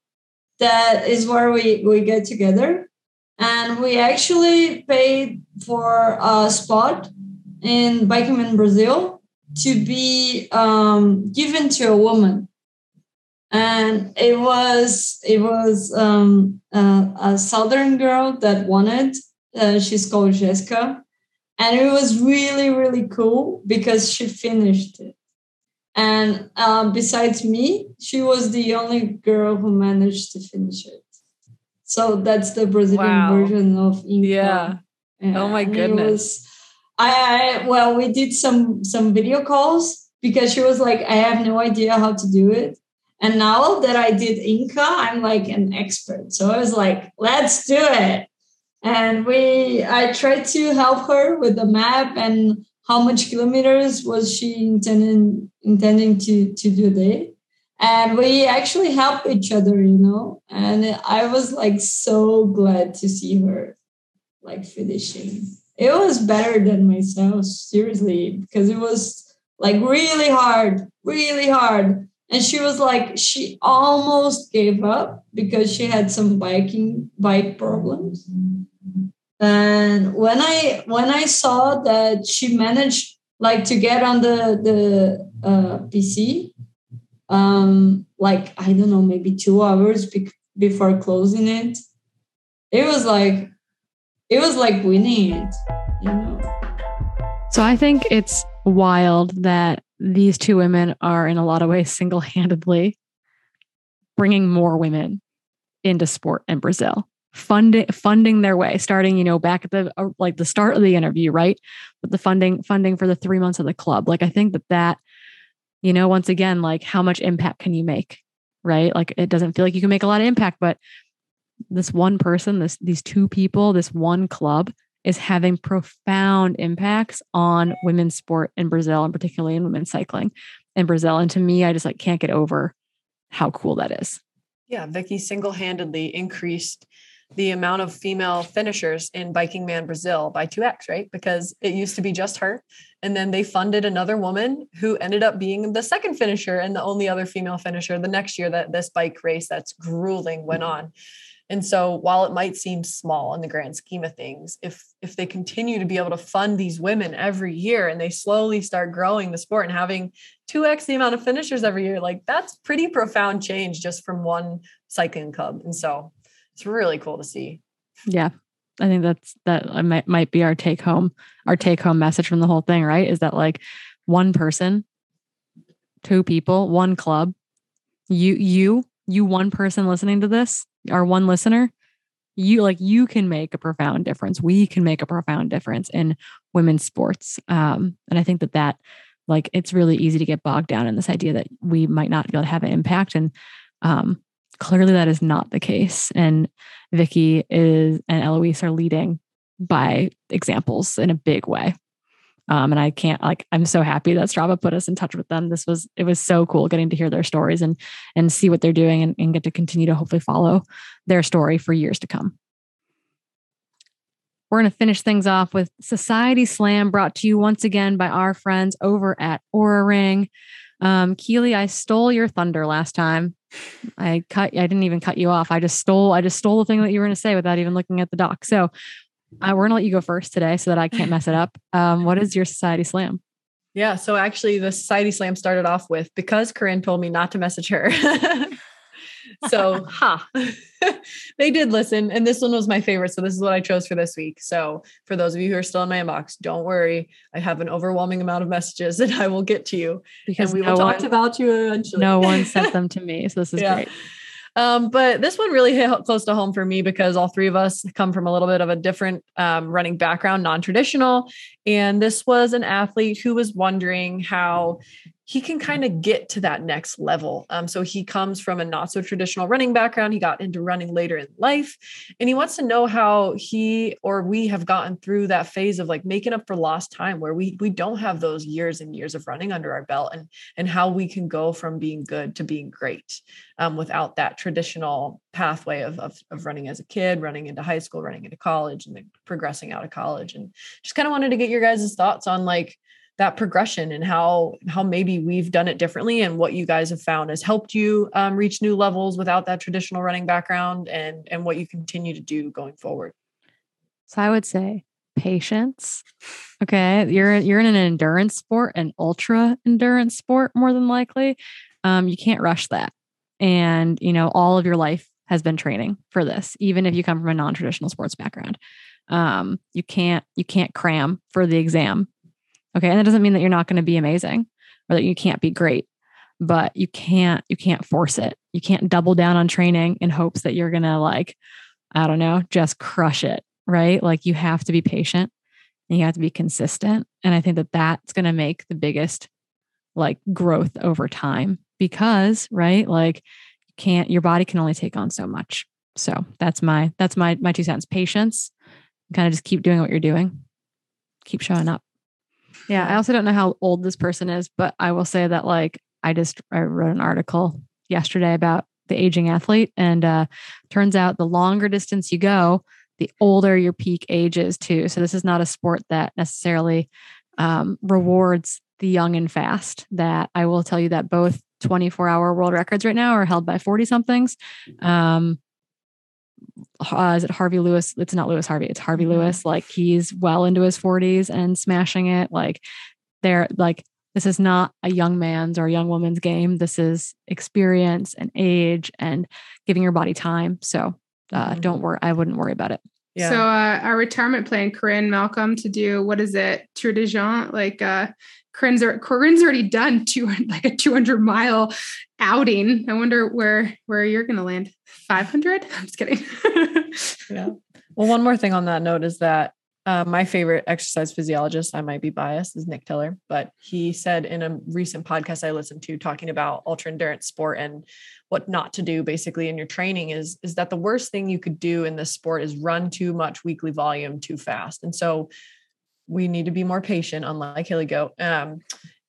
that is where we, we get together and we actually paid for a spot in Biking Man Brazil to be um, given to a woman and it was it was um, uh, a southern girl that it. Uh, she's called Jessica, and it was really really cool because she finished it. And um, besides me, she was the only girl who managed to finish it. So that's the Brazilian wow. version of Inca. Yeah. yeah. Oh my goodness. I, I well, we did some some video calls because she was like, I have no idea how to do it and now that I did Inca, I'm like an expert. So I was like, let's do it. And we, I tried to help her with the map and how much kilometers was she intending intending to to do there. And we actually help each other, you know. And I was like so glad to see her like finishing. It was better than myself, seriously, because it was like really hard, really hard and she was like she almost gave up because she had some biking bike problems and when i when i saw that she managed like to get on the the uh, pc um like i don't know maybe two hours be- before closing it it was like it was like winning it you know so i think it's wild that these two women are in a lot of ways single handedly bringing more women into sport in Brazil. Funding funding their way starting you know back at the uh, like the start of the interview right? With the funding funding for the 3 months of the club. Like i think that that you know once again like how much impact can you make right? Like it doesn't feel like you can make a lot of impact but this one person this these two people this one club is having profound impacts on women's sport in Brazil and particularly in women's cycling in Brazil. And to me I just like can't get over how cool that is. Yeah Vicky single-handedly increased the amount of female finishers in Biking Man Brazil by 2x, right? Because it used to be just her. And then they funded another woman who ended up being the second finisher and the only other female finisher the next year that this bike race that's grueling went on. And so while it might seem small in the grand scheme of things, if if they continue to be able to fund these women every year and they slowly start growing the sport and having 2x the amount of finishers every year, like that's pretty profound change just from one cycling club. And so it's really cool to see. Yeah. I think that's that might might be our take home, our take home message from the whole thing, right? Is that like one person, two people, one club, you you you one person listening to this, our one listener, you like you can make a profound difference. We can make a profound difference in women's sports. Um, and I think that that like it's really easy to get bogged down in this idea that we might not be able to have an impact and um, clearly that is not the case. And Vicky is and Eloise are leading by examples in a big way. Um, and I can't like I'm so happy that Strava put us in touch with them. This was it was so cool getting to hear their stories and and see what they're doing and, and get to continue to hopefully follow their story for years to come. We're going to finish things off with Society Slam brought to you once again by our friends over at Oura Ring. Um, Keely, I stole your thunder last time. I cut. I didn't even cut you off. I just stole. I just stole the thing that you were going to say without even looking at the doc. So I, we're going to let you go first today, so that I can't mess it up. Um, what is your society slam? Yeah. So actually, the society slam started off with because Corinne told me not to message her. so, ha, they did listen. And this one was my favorite. So, this is what I chose for this week. So, for those of you who are still in my inbox, don't worry. I have an overwhelming amount of messages and I will get to you because we no will one, talk about you eventually. No one sent them to me. So, this is Yeah. great. Um, but this one really hit close to home for me because all three of us come from a little bit of a different um, running background, non traditional. And this was an athlete who was wondering how he can kind of get to that next level. Um, so he comes from a not so traditional running background. He got into running later in life, and he wants to know how he or we have gotten through that phase of like making up for lost time, where we we don't have those years and years of running under our belt, and and how we can go from being good to being great um, without that traditional pathway of, of of running as a kid, running into high school, running into college, and then progressing out of college. And just kind of wanted to get your guys' thoughts on like that progression and how how maybe we've done it differently and what you guys have found has helped you um, reach new levels without that traditional running background and and what you continue to do going forward So I would say patience. Okay, you're you're in an endurance sport, an ultra endurance sport, more than likely. Um, you can't rush that, and you know all of your life has been training for this, even if you come from a non-traditional sports background. Um, you can't you can't cram for the exam. Okay, and that doesn't mean that you're not going to be amazing or that you can't be great, but you can't you can't force it. You can't double down on training in hopes that you're gonna like, I don't know, just crush it right? Like you have to be patient and you have to be consistent. And I think that that's going to make the biggest like growth over time because, right? Like you can't, your body can only take on so much. So that's my, that's my, my two cents. Patience, kind of just keep doing what you're doing, keep showing up. Yeah. I also don't know how old this person is, but I will say that like I just, I wrote an article yesterday about the aging athlete and uh turns out the longer distance you go, the older your peak age is too. So this is not a sport that necessarily um, rewards the young and fast. That I will tell you that both 24 hour world records right now are held by 40 somethings. Um, uh, is it Harvey Lewis? It's not Lewis Harvey. It's Harvey Lewis. Like he's well into his 40s and smashing it. Like they're like this is not a young man's or a young woman's game. This is experience and age and giving your body time. So uh, Mhm. don't worry. I wouldn't worry about it. yeah So uh, our retirement plan, Corinne Malcolm, to do what is it, Tor des Géants, like uh, Corinne's, Corinne's already done two, like a 200 mile outing. I wonder where where you're going to land. 500? I'm just kidding. yeah. Well, one more thing on that note is that uh, my favorite exercise physiologist, I might be biased, is Nick Tiller, but he said in a recent podcast I listened to talking about ultra endurance sport and what not to do basically in your training is is that the worst thing you could do in this sport is run too much weekly volume too fast. And so we need to be more patient, unlike Hilly Goat. Um,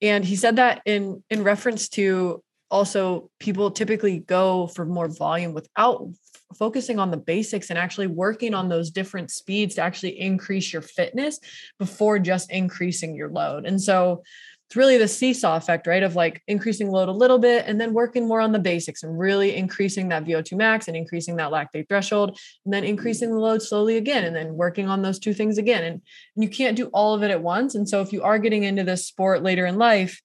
and he said that in in reference to also people typically go for more volume without focusing on the basics and actually working on those different speeds to actually increase your fitness before just increasing your load. And so it's really the seesaw effect, right? Of like increasing load a little bit and then working more on the basics and really increasing that VO2 max and increasing that lactate threshold and then increasing the load slowly again and then working on those two things again. And, and you can't do all of it at once. And so if you are getting into this sport later in life,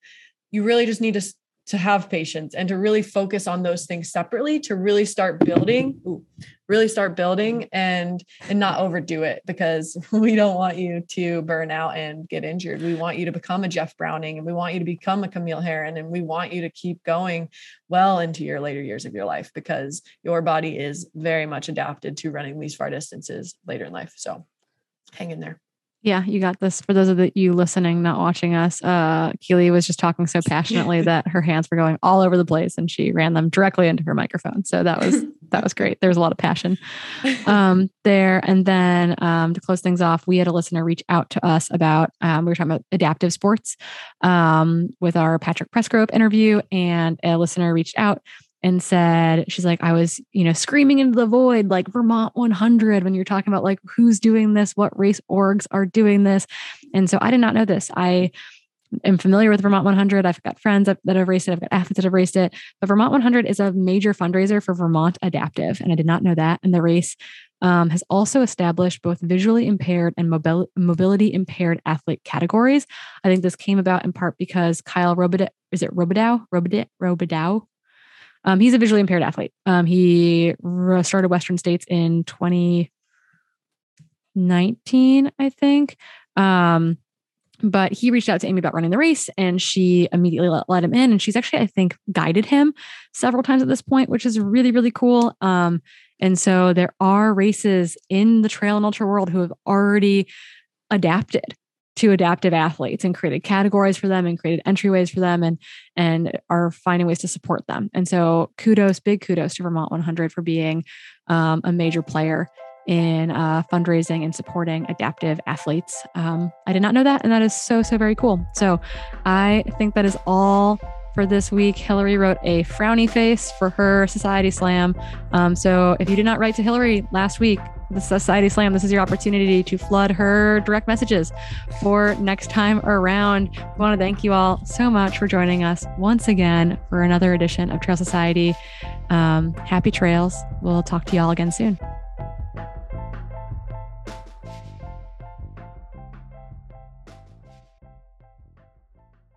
you really just need to to have patience and to really focus on those things separately to really start building ooh, really start building and and not overdo it because we don't want you to burn out and get injured. We want you to become a jeff browning and we want you to become a camille herron and we want you to keep going well into your later years of your life because your body is very much adapted to running these far distances later in life. So hang in there yeah, you got this. For those of the, you listening, not watching us, uh, Keely was just talking so passionately that her hands were going all over the place, and she ran them directly into her microphone. So that was that was great. There was a lot of passion um, there. And then um, to close things off, we had a listener reach out to us about um, we were talking about adaptive sports um, with our Patrick Presgrove interview, and a listener reached out and said she's like i was you know screaming into the void like vermont 100 when you're talking about like who's doing this what race orgs are doing this and so i did not know this i am familiar with vermont 100 i've got friends that have raced it i've got athletes that have raced it but vermont 100 is a major fundraiser for vermont adaptive and i did not know that and the race um, has also established both visually impaired and mobil- mobility impaired athlete categories. I think this came about in part because Kyle Robidoux, is it Robidoux? Robidoux? Robidoux? Um, he's a visually impaired athlete. Um, he started Western States in 2019, I think. Um, but he reached out to Amy about running the race and she immediately let, let, him in. And she's actually, I think, guided him several times at this point, which is really, really cool. Um, and so there are races in the trail and ultra world who have already adapted to adaptive athletes and created categories for them and created entryways for them and and are finding ways to support them. And so kudos, big kudos to Vermont 100 for being um, a major player in uh, fundraising and supporting adaptive athletes. Um, I did not know that, and that is so so very cool. So I think that is all for this week. Hillary wrote a frowny face for her Society Slam. Um, so if you did not write to Hillary last week, the Society Slam, this is your opportunity to flood her direct messages for next time around. We want to thank you all so much for joining us once again for another edition of Trail Society. Um, happy trails. We'll talk to you all again soon.